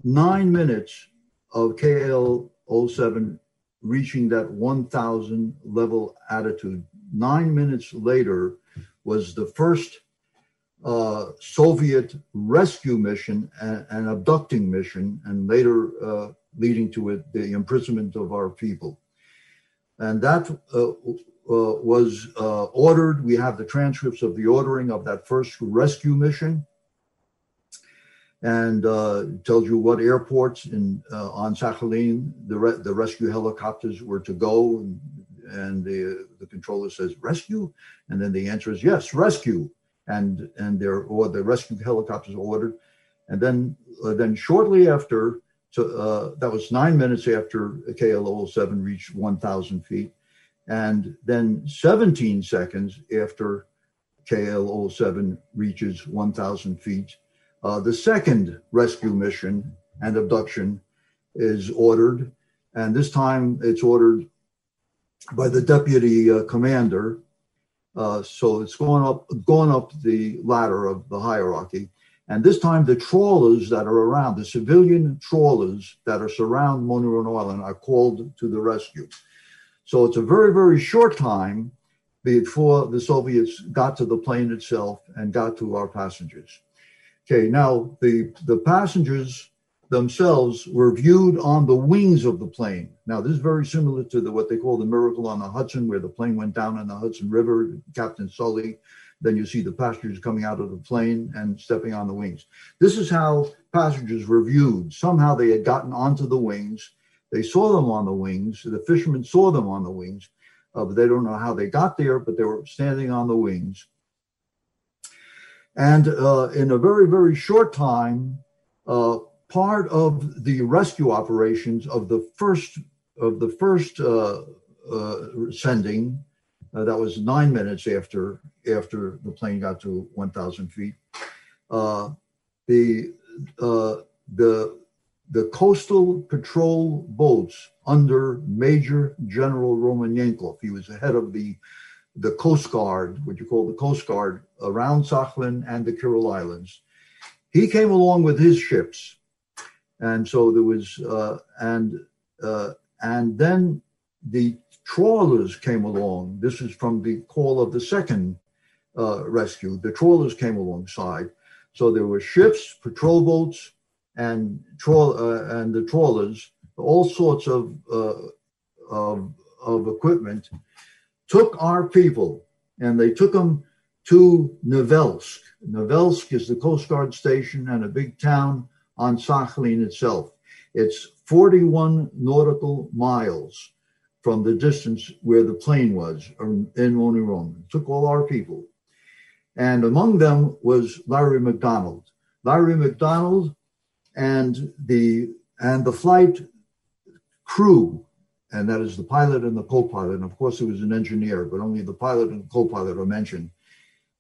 nine minutes of KL 07 reaching that 1,000 level altitude. Nine minutes later was the first uh, Soviet rescue mission and, and, abducting mission, and later uh, leading to it, the imprisonment of our people. And that uh, uh, was uh, ordered. We have the transcripts of the ordering of that first rescue mission, and uh, tells you what airports in uh, on Sakhalin the re- the rescue helicopters were to go, and, and the the controller says rescue, and then the answer is yes, rescue, and and there or the rescue helicopters are ordered, and then uh, then shortly after to, uh, that was nine minutes after KLO 07 reached 1,000 feet, and then 17 seconds after KL 07 reaches 1,000 feet. Uh, the second rescue mission and abduction is ordered, and this time it's ordered by the deputy uh, commander. Uh, so it's going up, going up the ladder of the hierarchy. And this time, the trawlers that are around, the civilian trawlers that are surround Moneron Island, are called to the rescue. So it's a very, very short time before the Soviets got to the plane itself and got to our passengers. Okay, now the the passengers themselves were viewed on the wings of the plane. Now, this is very similar to the, what they call the miracle on the Hudson, where the plane went down in the Hudson River, Captain Sully. Then you see the passengers coming out of the plane and stepping on the wings. This is how passengers were viewed. Somehow they had gotten onto the wings. They saw them on the wings. The fishermen saw them on the wings. Uh, but they don't know how they got there, but they were standing on the wings. And uh, in a very, very short time, uh, part of the rescue operations of the first of the first uh, uh, sending. Uh, that was nine minutes after after the plane got to 1,000 feet. Uh, the the the coastal patrol boats under Major General Romanenko. He was the head of the the Coast Guard, what you call the Coast Guard, around Sakhalin and the Kuril Islands. He came along with his ships and so there was uh, and uh, and then the trawlers came along. This is from the call of the second uh, rescue. The trawlers came alongside, so there were ships, patrol boats, and trawl uh, and the trawlers, all sorts of, uh, of of equipment, took our people and they took them to Novelsk. Novelsk is the Coast Guard station and a big town on Sakhalin itself. It's 41 nautical miles from the distance where the plane was in Moneron. It took all our people. And among them was Larry McDonald. Larry McDonald and the and the flight crew, and that is the pilot and the co-pilot. And of course, it was an engineer, but only the pilot and co-pilot are mentioned.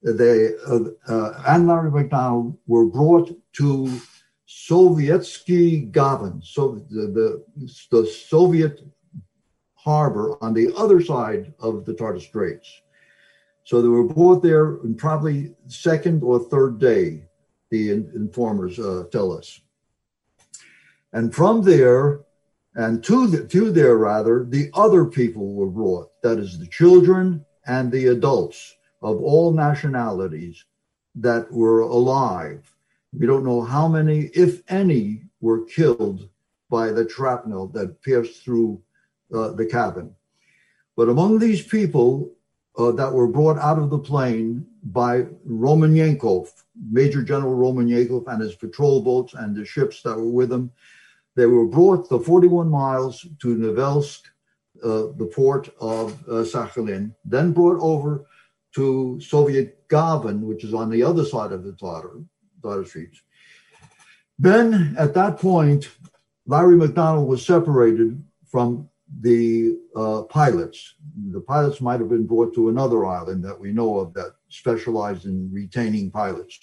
They uh, uh, and Larry McDonald were brought to Sovietsky Gavan, so the, the, the Soviet harbor on the other side of the Tatar Straits. So they were brought there in probably second or third day, the in, informers uh, tell us. And from there, and to, the, to there rather, the other people were brought, that is the children and the adults of all nationalities that were alive we don't know how many, if any, were killed by the shrapnel that pierced through uh, the cabin. But among these people uh, that were brought out of the plane by Roman Romanenko, Major General Roman Romanenko, and his patrol boats and the ships that were with him, they were brought the 41 miles to Novelsk, uh, the port of uh, Sakhalin, then brought over to Soviet Gavan, which is on the other side of the Tatar, Tatar Straits. Then at that point, Larry McDonald was separated from the uh, pilots. The pilots might have been brought to another island that we know of that specialized in retaining pilots.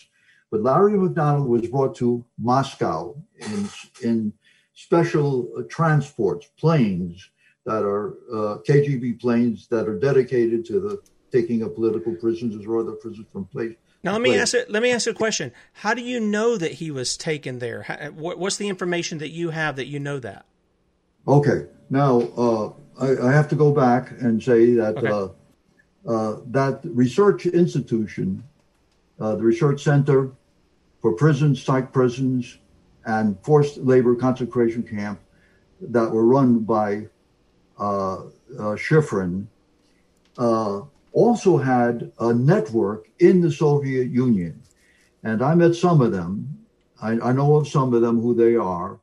But Larry McDonald was brought to Moscow in, in special uh, transports, planes that are uh, KGB planes that are dedicated to the taking of political prisoners or other prisoners from place now let me ask it. Let me ask you a question. How do you know that he was taken there? How, what's the information that you have that you know that? Okay. Now uh, I, I, have to go back and say that okay. uh, uh, that research institution, uh, the Research Center for Prisons, Psych Prisons, and Forced Labor Concentration Camp, that were run by uh, uh, Shifrin also had a network in the Soviet Union. And I met some of them. I, I, know of some of them who they are.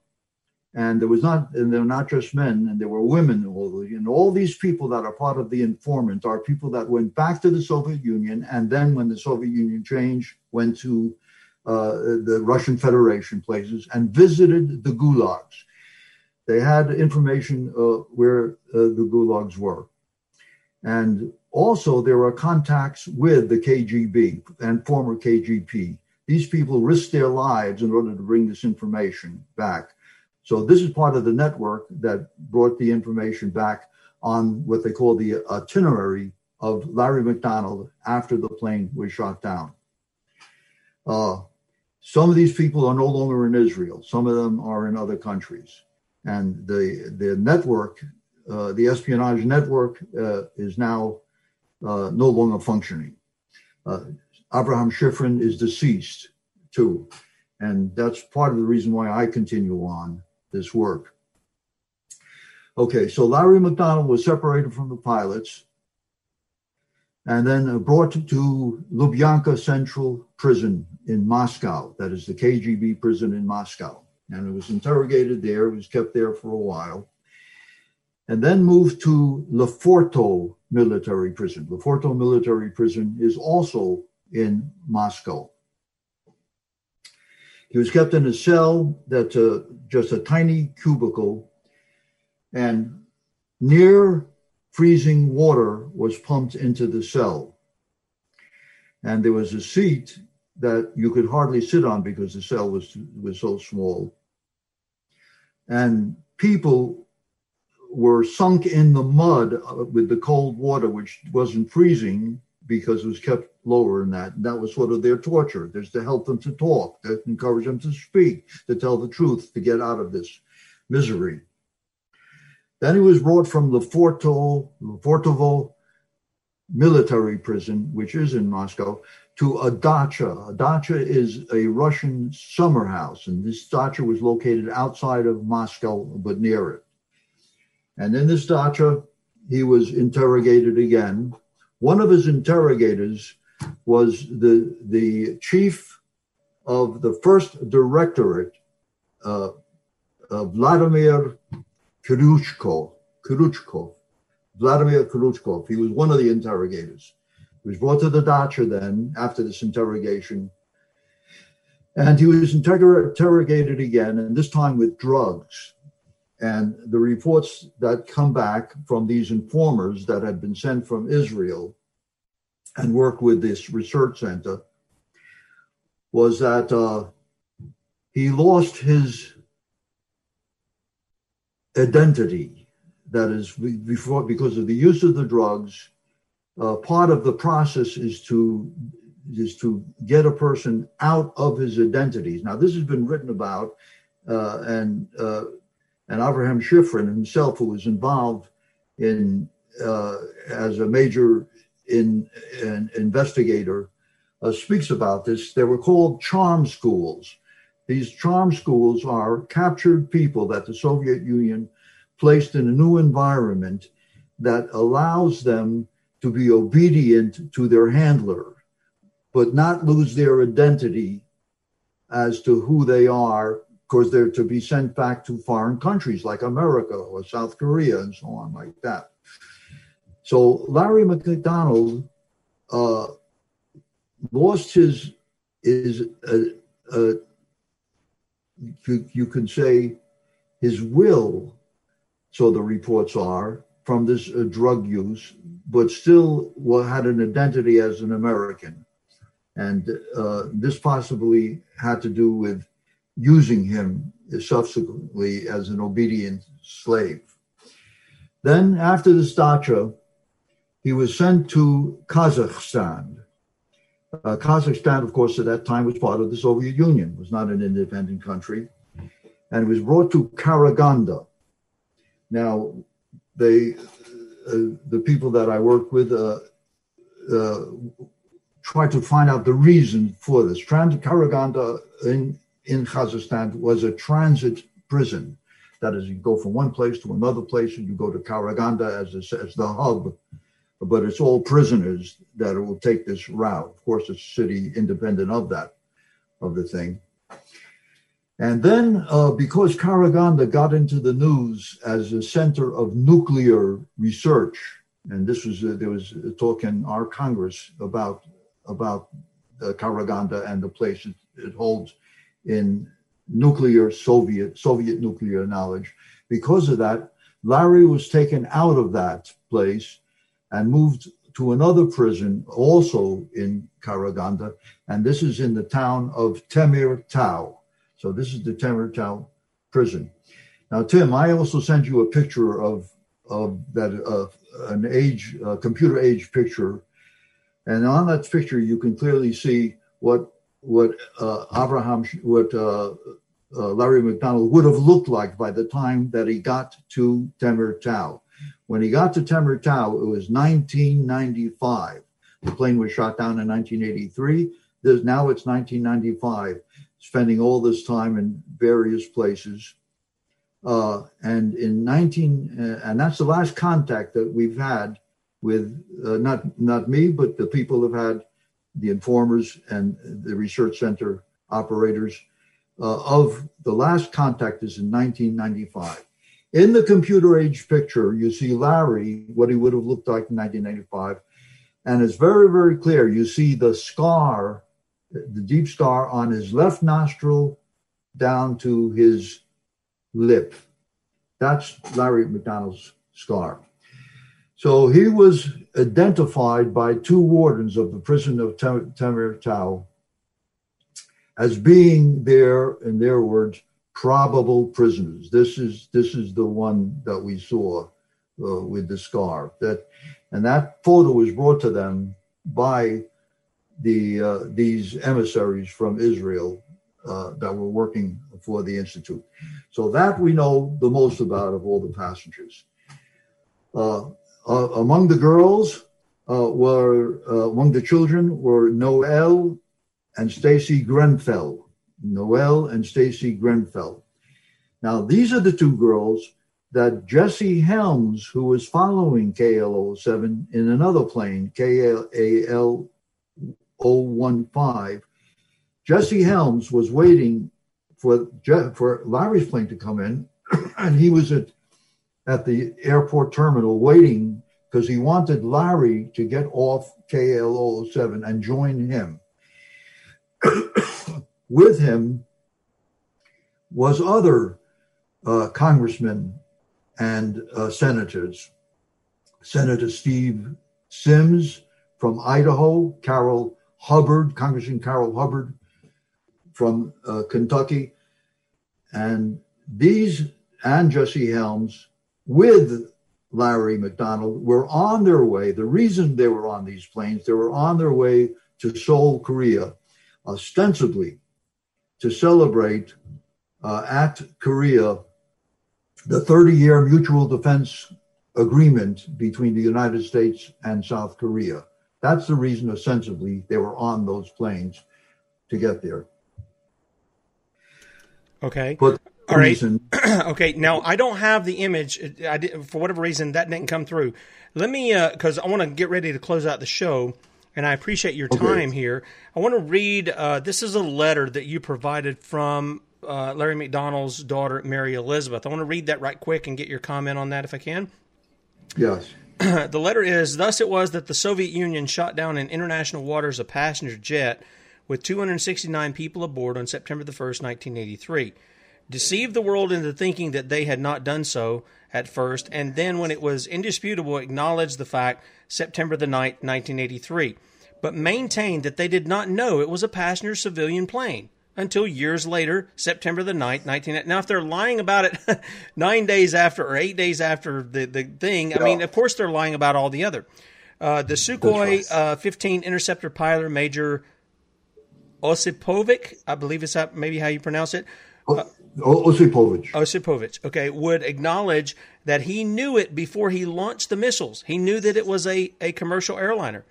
And there was not, and they're not just men, and there were women. And all these people that are part of the informant are people that went back to the Soviet Union, and then when the Soviet Union changed, went to uh, the Russian Federation places and visited the gulags. they had information uh, where uh, the gulags were. And also, there were contacts with the KGB and former KGB. These people risked their lives in order to bring this information back. So, this is part of the network that brought the information back on what they call the itinerary of Larry McDonald after the plane was shot down. Uh, some of these people are no longer in Israel. Some of them are in other countries. And the, the network, uh, the espionage network, uh, is now uh, no longer functioning. Uh, Abraham Shifrin is deceased too. And that's part of the reason why I continue on this work. Okay, so Larry McDonald was separated from the pilots and then brought to Lubyanka Central Prison in Moscow. That is the KGB prison in Moscow. And it was interrogated there, it was kept there for a while. And then moved to Leforto military prison. Leforto military prison is also in Moscow. He was kept in a cell that's a, uh, just a tiny cubicle, and near freezing water was pumped into the cell. And there was a seat that you could hardly sit on because the cell was, was so small. And people were sunk in the mud uh, with the cold water, which wasn't freezing because it was kept lower than that. And that was sort of their torture. There's to help them to talk, to encourage them to speak, to tell the truth, to get out of this misery. Then he was brought from the Fortovo military prison, which is in Moscow, to a dacha. A dacha is a Russian summer house, and this dacha was located outside of Moscow, but near it. And in this dacha, he was interrogated again. One of his interrogators was the, the chief of the first directorate, uh, uh, Vladimir Kryuchkov, Kryuchkov, Vladimir Kryuchkov. He was one of the interrogators. He was brought to the dacha then after this interrogation. And he was interrogated again, and this time with drugs. And the reports that come back from these informers that had been sent from Israel and worked with this research center was that uh, he lost his identity. That is, before because of the use of the drugs, uh, part of the process is to is to get a person out of his identities. Now, this has been written about, uh, and uh, and Abraham Shifrin himself, who was involved in uh, as a major in, in investigator, uh, speaks about this. They were called charm schools. These charm schools are captured people that the Soviet Union placed in a new environment that allows them to be obedient to their handler, but not lose their identity as to who they are, because they're to be sent back to foreign countries like America or South Korea and so on, like that. So Larry McDonald uh, lost his is uh, uh, you, you can say his will, so the reports are from this uh, drug use, but still had an identity as an American, and uh, this possibly had to do with using him subsequently as an obedient slave. Then, after the dacha, he was sent to Kazakhstan. Uh, Kazakhstan, of course, at that time was part of the Soviet Union, was not an independent country, and was brought to Karaganda. Now, they, uh, the people that I work with, uh, uh try to find out the reason for this. Trans- Karaganda in in Kazakhstan was a transit prison. That is, you go from one place to another place, and you go to Karaganda as, a, as the hub. But it's all prisoners that will take this route. Of course, it's city independent of that, of the thing. And then, uh, because Karaganda got into the news as a center of nuclear research, and this was uh, there was a talk in our Congress about about uh, Karaganda and the place it, it holds in nuclear Soviet Soviet nuclear knowledge. because of that, Larry was taken out of that place and moved to another prison, also in Karaganda, and this is in the town of Temir Tau. So this is the Temir Tau prison. Now, Tim, I also sent you a picture of of that uh, an age uh, computer age picture, and on that picture you can clearly see what what uh, Abraham what uh, uh, Larry McDonald would have looked like by the time that he got to Temir Tau. When he got to Temir Tau, it was 1995. The plane was shot down in 1983. There's, now it's 1995. Spending all this time in various places. Uh, and in 19, uh, and that's the last contact that we've had with uh, not not me, but the people have had the informers and the research center operators uh, of the last contact is in 1995. In the computer age picture, you see Larry, what he would have looked like in 1995, and it's very very clear. You see the scar, the deep scar on his left nostril down to his lip. That's Larry McDonald's scar. So he was identified by two wardens of the prison of Temir Tau as being there, in their words, probable prisoners. This is this is the one that we saw uh, with the scar. That and that photo was brought to them by the uh, these emissaries from Israel uh, that were working for the institute. So that we know the most about of all the passengers. Uh, uh, among the girls uh, were among the children were Noelle and Stacey Grenfell. Noelle and Stacey Grenfell. Now these are the two girls that Jesse Helms, who was following KL07 in another plane, KAL 015, Jesse Helms was waiting for for Larry's plane to come in, and he was at at the airport terminal waiting because he wanted Larry to get off KL 07 and join him. With him was other uh, congressmen and uh, senators. Senator Steve Symms from Idaho, Carroll Hubbard, Congressman Carroll Hubbard from uh, Kentucky, and these and Jesse Helms with Larry McDonald were on their way. The reason they were on these planes, they were on their way to Seoul, Korea, ostensibly to celebrate uh, at Korea the 30 year mutual defense agreement between the United States and South Korea. That's the reason, ostensibly, they were on those planes to get there. Okay. But All right. okay. Now I don't have the image. I did, for whatever reason that didn't come through. Let me, because I want to get ready to close out the show, and I appreciate your Okay. time here. I want to read. Uh, this is a letter that you provided from uh, Larry McDonald's daughter, Mary Elizabeth. I want to read that right quick and get your comment on that if I can. yes. the letter is Thus it was that the Soviet Union shot down in international waters a passenger jet with 269 people aboard on September the 1st, 1983. Deceived the world into thinking that they had not done so at first, and then, when it was indisputable, acknowledged the fact September the 9th, 1983, but maintained that they did not know it was a passenger civilian plane until years later, September the 9th, 19... Now, if they're lying about it nine days after or eight days after the, the thing, I mean, of course they're lying about all the other. Uh, the Sukhoi uh, 15 interceptor pilot, Major Osipovic, I believe it's that maybe how you pronounce it. O- Osipovich. Osipovich, okay, would acknowledge that he knew it before he launched the missiles. He knew that it was a, a commercial airliner.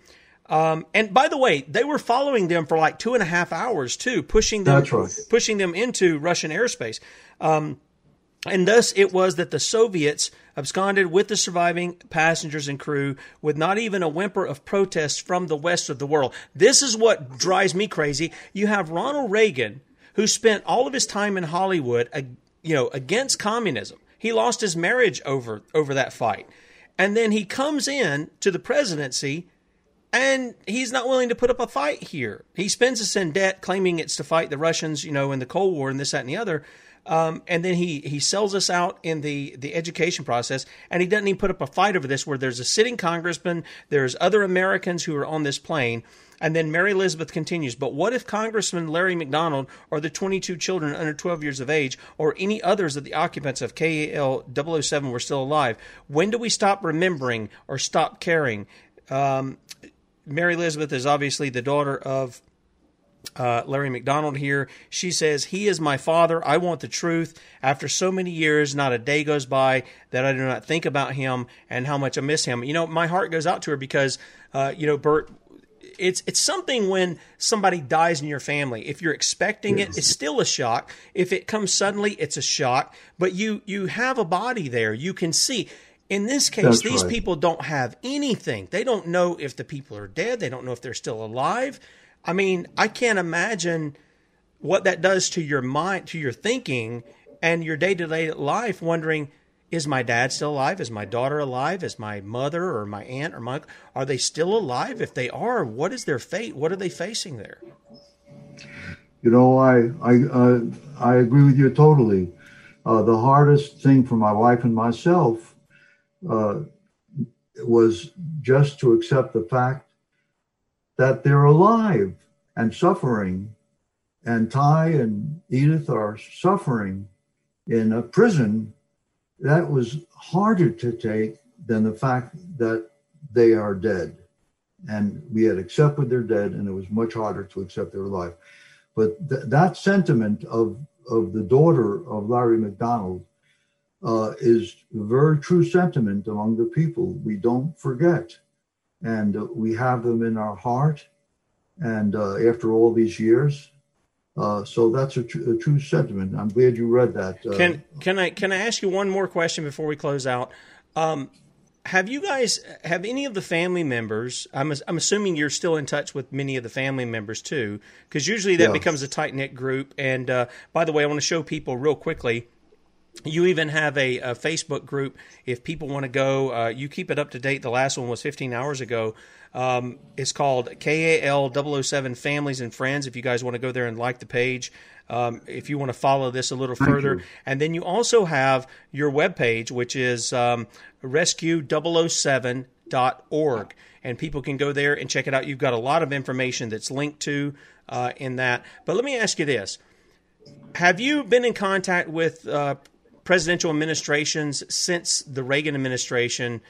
Um, and by the way, they were following them for like two and a half hours too, pushing them right. pushing them into Russian airspace. Um, and thus it was that the Soviets absconded with the surviving passengers and crew with not even a whimper of protest from the west of the world. This is what drives me crazy. You have Ronald Reagan, who spent all of his time in Hollywood, uh, you know, against communism. He lost his marriage over over that fight. And then he comes in to the presidency and he's not willing to put up a fight here. He spends us in debt, claiming it's to fight the Russians, you know, in the Cold War and this, that, and the other. Um, and then he he sells us out in the the education process, and he doesn't even put up a fight over this. Where there's a sitting congressman, there's other Americans who are on this plane, and then Mary Elizabeth continues. But what if Congressman Larry McDonald or the 22 children under 12 years of age, or any others of the occupants of KAL 007 were still alive? When do we stop remembering or stop caring? Um, Mary Elizabeth is obviously the daughter of uh, Larry McDonald here. She says, He is my father. I want the truth. After so many years, not a day goes by that I do not think about him and how much I miss him. You know, my heart goes out to her because, uh, you know, Bert, it's it's something when somebody dies in your family. If you're expecting it, it's still a shock. If it comes suddenly, it's a shock. But you you have a body there. You can see. In this case, That's these right. people don't have anything. They don't know if the people are dead. They don't know if they're still alive. I mean, I can't imagine what that does to your mind, to your thinking, and your day to day life, wondering, is my dad still alive? Is my daughter alive? Is my mother or my aunt or my are they still alive? If they are, what is their fate? What are they facing there? You know, I I uh, I agree with you totally. Uh, the hardest thing for my wife and myself uh, was just to accept the fact that they're alive and suffering. And Ty and Edith are suffering in a prison. That was harder to take than the fact that they are dead. And we had accepted they're dead, and it was much harder to accept they're alive. But th- that sentiment of, of the daughter of Larry McDonald uh, is a very true sentiment among the people. We don't forget and uh, we have them in our heart. And uh, after all these years, uh, so that's a, tr- a, true sentiment. I'm glad you read that. Uh, can can I can I ask you one more question before we close out? Um, have you guys have any of the family members? I'm I'm assuming you're still in touch with many of the family members too, because usually that yeah. becomes a tight knit group. And uh, by the way, I want to show people real quickly you even have a, a, Facebook group. If people want to go, uh, you keep it up to date. The last one was 15 hours ago. Um, it's called KAL 007 Families and Friends. If you guys want to go there and like the page, um, if you want to follow this a little further. And then you also have your webpage, which is um, rescue007.org. And people can go there and check it out. You've got a lot of information that's linked to uh, in that. But let me ask you this. Have you been in contact with uh, presidential administrations since the Reagan administration.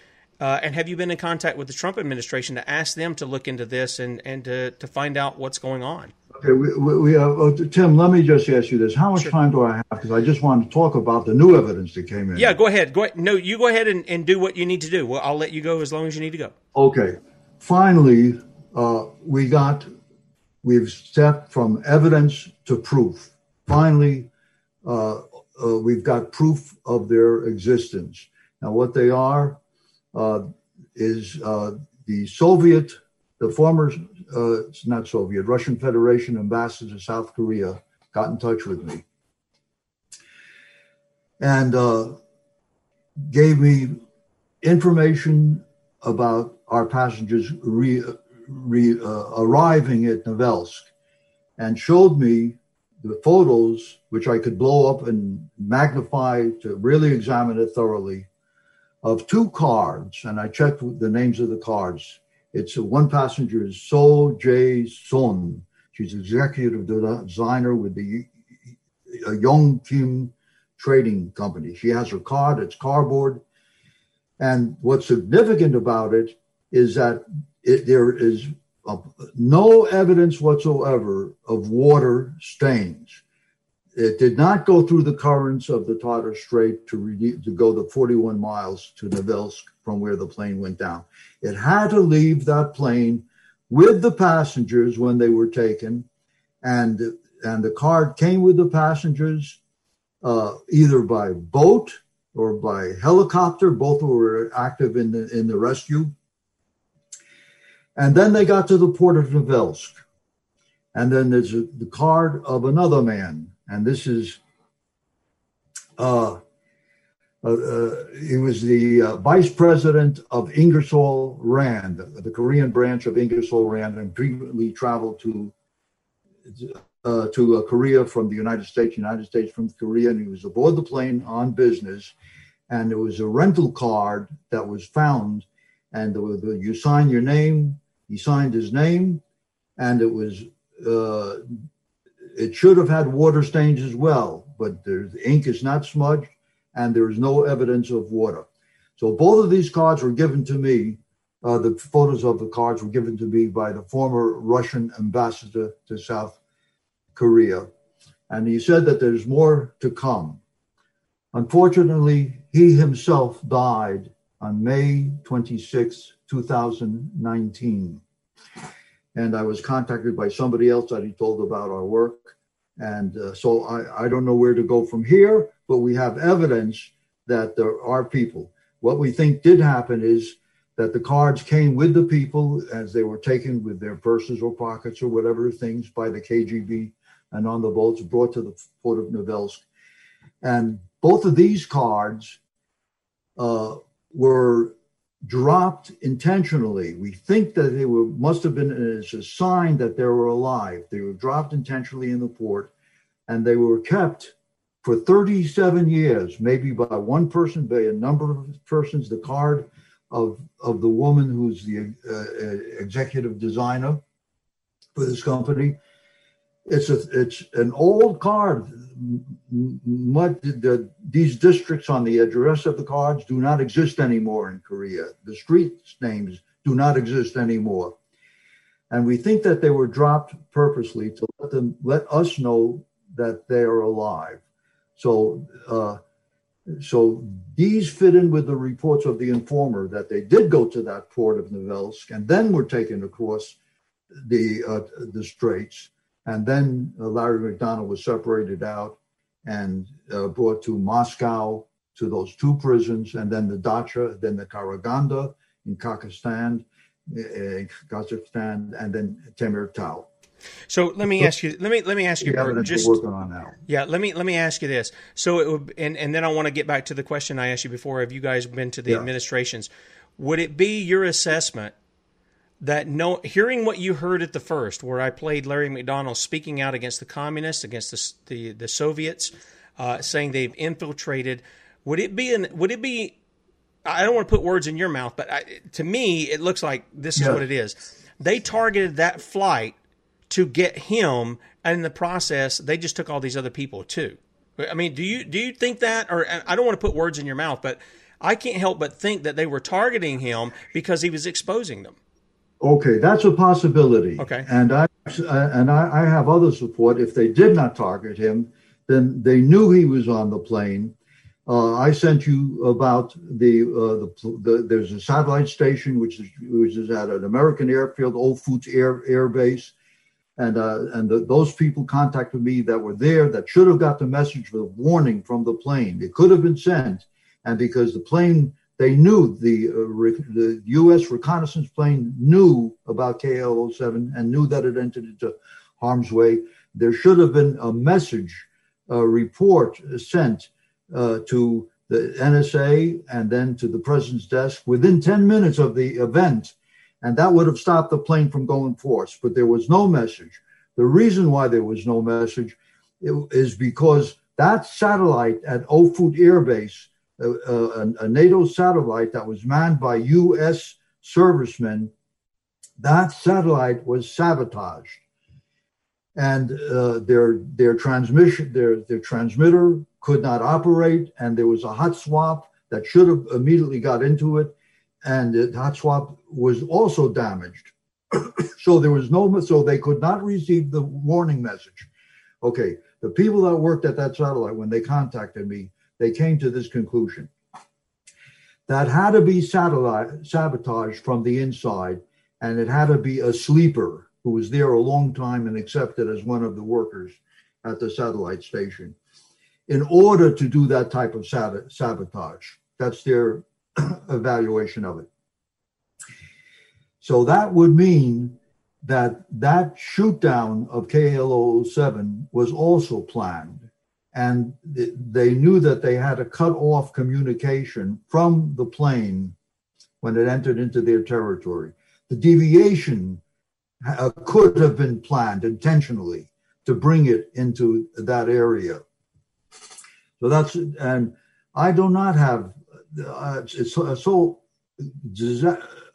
Uh, and have you been in contact with the Trump administration to ask them to look into this and, and to, to find out what's going on? Okay, we, we, uh, uh, Tim, let me just ask you this. How much sure. time do I have? Because I just want to talk about the new evidence that came in. Yeah, go ahead. Go ahead. No, you go ahead and, and do what you need to do. Well, I'll let you go as long as you need to go. Okay. Finally, uh, we got, we've stepped from evidence to proof. Finally, uh, uh, we've got proof of their existence. Now, what they are uh, is uh, the Soviet, the former, uh, not Soviet, Russian Federation ambassador to South Korea got in touch with me and uh, gave me information about our passengers re, re, uh, arriving at Novelsk and showed me the photos, which I could blow up and magnify to really examine it thoroughly, of two cards, and I checked the names of the cards. It's a, one passenger is So Jae Sun. She's executive designer with the Young Kim Trading Company. She has her card. It's cardboard, and what's significant about it is that it, there is no evidence whatsoever of water stains. It did not go through the currents of the Tatar Strait to go the 41 miles to Novelsk from where the plane went down. It had to leave that plane with the passengers when they were taken, and and the card came with the passengers uh, either by boat or by helicopter. Both were active in the in the rescue. And then they got to the port of Novelsk. And then there's a, the card of another man. And this is, uh, uh, uh, he was the uh, vice president of Ingersoll Rand, the Korean branch of Ingersoll Rand, and frequently traveled to uh, to uh, Korea from the United States, United States from Korea, and he was aboard the plane on business. And there was a rental card that was found, and the, the, you sign your name. He signed his name, and it was uh, it should have had water stains as well, but the ink is not smudged, and there is no evidence of water. So both of these cards were given to me. Uh, the photos of the cards were given to me by the former Russian ambassador to South Korea. And he said that there's more to come. Unfortunately, he himself died on May 26, 2019. And I was contacted by somebody else that he told about our work. And uh, so I, I don't know where to go from here, but we have evidence that there are people. What we think did happen is that the cards came with the people as they were taken with their purses or pockets or whatever things by the KGB and on the boats brought to the port of Novelsk. And both of these cards uh, were dropped intentionally. We think that they were must have been as a sign that they were alive. They were dropped intentionally in the port, and they were kept for 37 years, maybe by one person, by a number of persons. The card of of the woman who's the uh, executive designer for this company it's a it's an old card. The, these districts on the address of the cards do not exist anymore in Korea. The street names do not exist anymore, and we think that they were dropped purposely to let them let us know that they are alive. So. Uh, so these fit in with the reports of the informer that they did go to that port of Novelsk and then were taken across the uh, the straits and then uh, Larry McDonald was separated out and uh, brought to Moscow to those two prisons, and then the Dacha, then the Karaganda in Kazakhstan, uh, Kazakhstan, and then Temirtau. So let me ask you. Let me let me ask you. Just working on now. Yeah. Let me let me ask you this. So it would, and and then I want to get back to the question I asked you before. Have you guys been to the yeah. administrations? Would it be your assessment that no hearing what you heard at the first, where I played Larry McDonald speaking out against the communists, against the the, the Soviets, uh, saying they've infiltrated. Would it be an would it be? I don't want to put words in your mouth, but I, to me, it looks like this is what it is. They targeted that flight to get him, and in the process, they just took all these other people too. I mean, do you do you think that, or I don't want to put words in your mouth, but I can't help but think that they were targeting him because he was exposing them. Okay, that's a possibility. Okay. And I and I, I, have other support. If they did not target him, then they knew he was on the plane. Uh, I sent you about the, uh, the, the there's a satellite station which is which is at an American airfield, Offutt Air Air Base, and uh, and the, those people contacted me that were there that should have got the message with a warning from the plane. It could have been sent, and because the plane they knew the, uh, the U.S. reconnaissance plane knew about KL-07 and knew that it entered into harm's way. There should have been a message, a report sent uh, to the NSA and then to the president's desk within 10 minutes of the event, and that would have stopped the plane from going forth. But there was no message. The reason why there was no message is because that satellite at Offutt Air Base a, a, NATO satellite that was manned by U.S. servicemen. That satellite was sabotaged, and uh, their their transmission their their transmitter could not operate, and there was a hot swap that should have immediately got into it, and the hot swap was also damaged. so there was no so they could not receive the warning message. Okay, the people that worked at that satellite when they contacted me they came to this conclusion that had to be sabotaged from the inside, and it had to be a sleeper who was there a long time and accepted as one of the workers at the satellite station in order to do that type of sabotage. That's their evaluation of it. So that would mean that that shoot down of KL07 was also planned and they knew that they had to cut off communication from the plane when it entered into their territory. The deviation uh, could have been planned intentionally to bring it into that area. So that's and I do not have. Uh, it's, it's so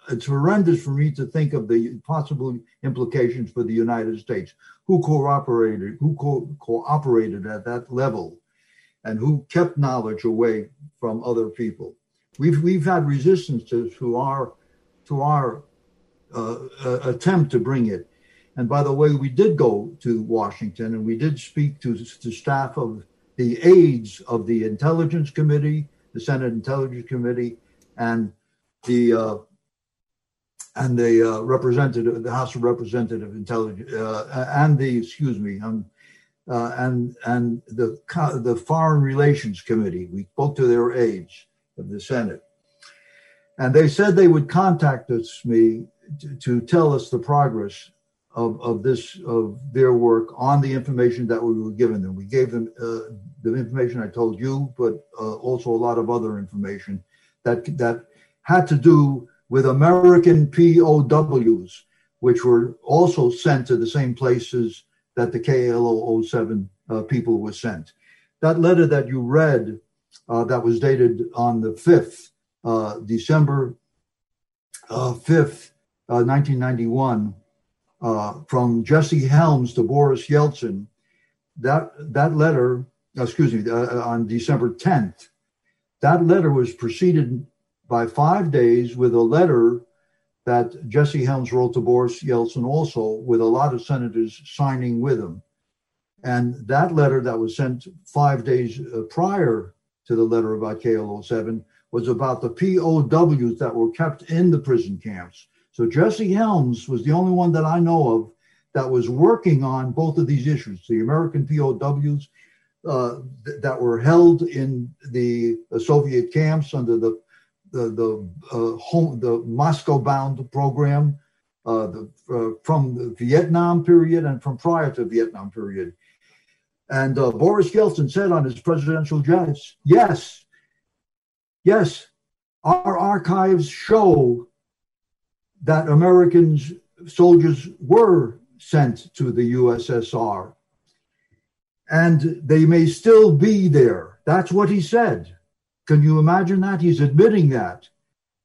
it's horrendous for me to think of the possible implications for the United States, who cooperated, who co- cooperated at that level, and who kept knowledge away from other people. We've we've had resistance to, to our to our uh, uh, attempt to bring it. And by the way, we did go to Washington and we did speak to the staff of the aides of the Intelligence Committee, the Senate Intelligence Committee, and the uh, and the uh, representative, the House of Representative Intelligence, uh, and the excuse me, um, uh, and and the the Foreign Relations Committee. We spoke to their aides of the Senate, and they said they would contact us me to, to tell us the progress of, of this of their work on the information that we were given them. We gave them uh, the information I told you, but uh, also a lot of other information that that had to do with American POWs, which were also sent to the same places that the KALO 07 uh, people were sent. That letter that you read, uh, that was dated on the 5th, uh, December 5th, uh, 1991, uh, from Jesse Helms to Boris Yeltsin, that that letter, excuse me, uh, on December 10th, that letter was preceded by five days with a letter that Jesse Helms wrote to Boris Yeltsin also, with a lot of senators signing with him. And that letter that was sent five days uh, prior to the letter about KALO 07 was about the POWs that were kept in the prison camps. So Jesse Helms was the only one that I know of that was working on both of these issues the American POWs uh, th- that were held in the uh, Soviet camps under the the the, uh, home, the Moscow bound program uh, the, uh, from the Vietnam period and from prior to Vietnam period. And uh, Boris Yeltsin said on his presidential address, yes, yes, our archives show that Americans, soldiers were sent to the USSR. And they may still be there. That's what he said. Can you imagine that? He's admitting that,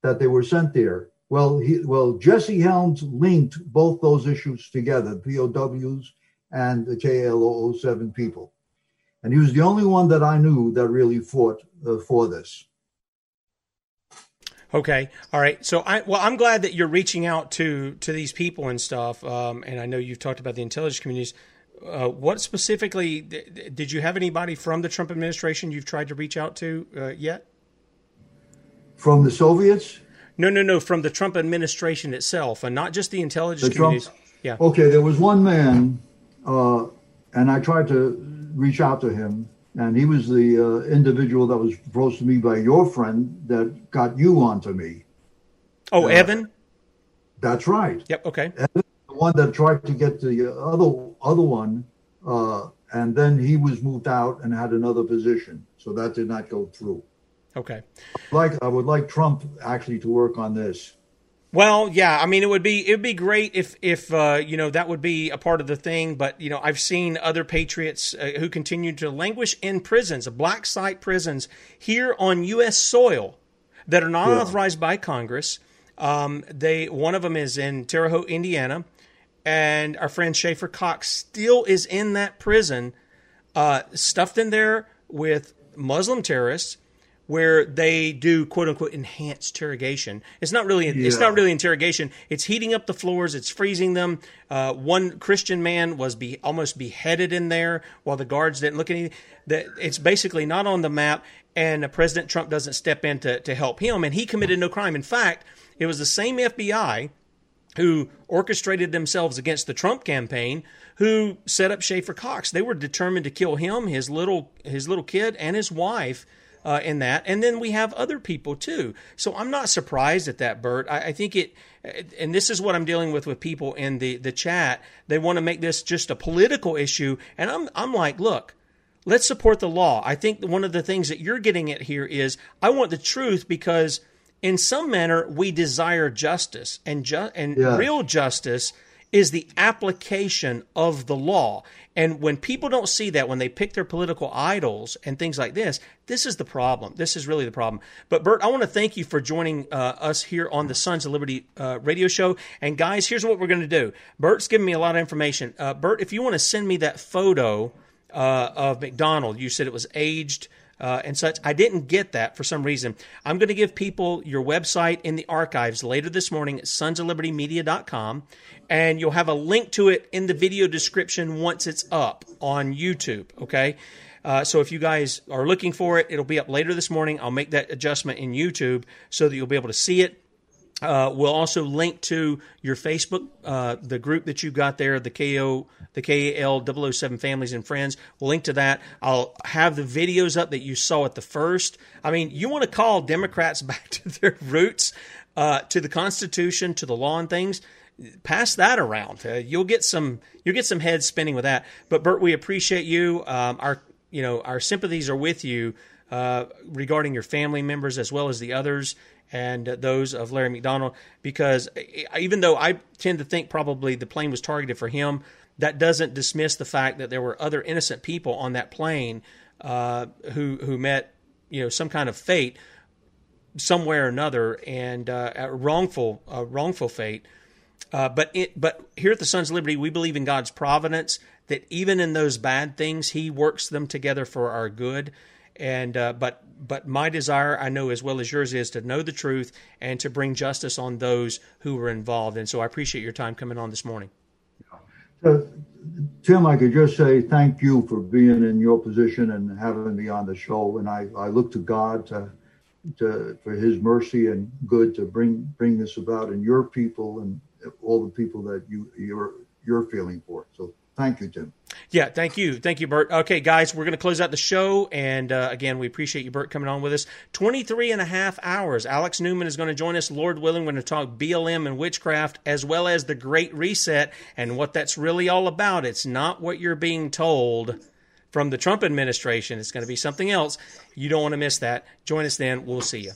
that they were sent there. Well, he, well, Jesse Helms linked both those issues together, POWs and the KALO 07 people. And he was the only one that I knew that really fought uh, for this. Okay. All right. So I well, I'm glad that you're reaching out to to these people and stuff. Um, and I know you've talked about the intelligence communities. Uh, what specifically did you have anybody from the Trump administration you've tried to reach out to uh, yet? From the Soviets? No, no, no. From the Trump administration itself, and not just the intelligence the communities. Trump, yeah. Okay. There was one man, uh, and I tried to reach out to him and he was the uh, individual that was proposed to me by your friend that got you onto me. Oh, uh, Evan. That's right. Yep. Okay. Evan, the one that tried to get the other other one, uh, and then he was moved out and had another position, so that did not go through. Okay. Like I would like Trump actually to work on this. Well, yeah, I mean, it would be it would be great if if uh, you know that would be a part of the thing. But you know, I've seen other patriots uh, who continue to languish in prisons, black site prisons here on U.S. soil that are not yeah. authorized by Congress. Um, they one of them is in Terre Haute, Indiana, and our friend Schaeffer Cox still is in that prison, uh, stuffed in there with Muslim terrorists where they do quote unquote enhanced interrogation. It's not really yeah. it's not really interrogation. It's heating up the floors. It's freezing them. Uh, one Christian man was be almost beheaded in there while the guards didn't look at anything. That it's basically not on the map, and President Trump doesn't step in to, to help him, and he committed no crime. In fact, it was the same FBI who orchestrated themselves against the Trump campaign who set up Schaeffer Cox. They were determined to kill him, his little his little kid, and his wife uh, in that. And then we have other people too. So I'm not surprised at that, Bert. I, I think it, and this is what I'm dealing with with people in the, the chat. They want to make this just a political issue. And I'm, I'm like, look, let's support the law. I think one of the things that you're getting at here is I want the truth because in some manner we desire justice and ju- and real justice is the application of the law. And when people don't see that, when they pick their political idols and things like this, this is the problem. This is really the problem. But Bert, I want to thank you for joining uh, us here on the Sons of Liberty uh, radio show. And guys, here's what we're going to do. Bert's given me a lot of information. Uh, Bert, if you want to send me that photo uh, of McDonald, you said it was aged uh, and such. I didn't get that for some reason. I'm going to give people your website in the archives later this morning at sonsoflibertymedia.com, and you'll have a link to it in the video description once it's up on YouTube. Okay. Uh, so if you guys are looking for it, it'll be up later this morning. I'll make that adjustment in YouTube so that you'll be able to see it. Uh, we'll also link to your Facebook, uh, the group that you got there, the KO, the KAL 007 Families and Friends. We'll link to that. I'll have the videos up that you saw at the first. I mean, you want to call Democrats back to their roots, uh, to the Constitution, to the law and things. Pass that around. Uh, you'll get some. You'll get some heads spinning with that. But Bert, we appreciate you. Um, our, you know, our sympathies are with you uh, regarding your family members as well as the others and those of Larry McDonald because even though I tend to think probably the plane was targeted for him, that doesn't dismiss the fact that there were other innocent people on that plane uh, who who met you know some kind of fate somewhere or another and uh, a wrongful wrongful fate. Uh, but it, but here at the Sons of Liberty, we believe in God's providence that even in those bad things, He works them together for our good. And uh, but but my desire, I know as well as yours is to know the truth and to bring justice on those who were involved. And so I appreciate your time coming on this morning. Tim, I could just say thank you for being in your position and having me on the show. And I, I look to God to, to for His mercy and good to bring bring this about in your people and all the people that you you're you're feeling for. So Thank you, Tim. Yeah, thank you. Thank you, Bert. Okay, guys, we're going to close out the show. And uh, again, we appreciate you, Bert, coming on with us. 23 and a half hours. Alex Newman is going to join us. Lord willing, we're going to talk BLM and witchcraft as well as the Great Reset and what that's really all about. It's not what you're being told from the Trump administration, it's going to be something else. You don't want to miss that. Join us then. We'll see you.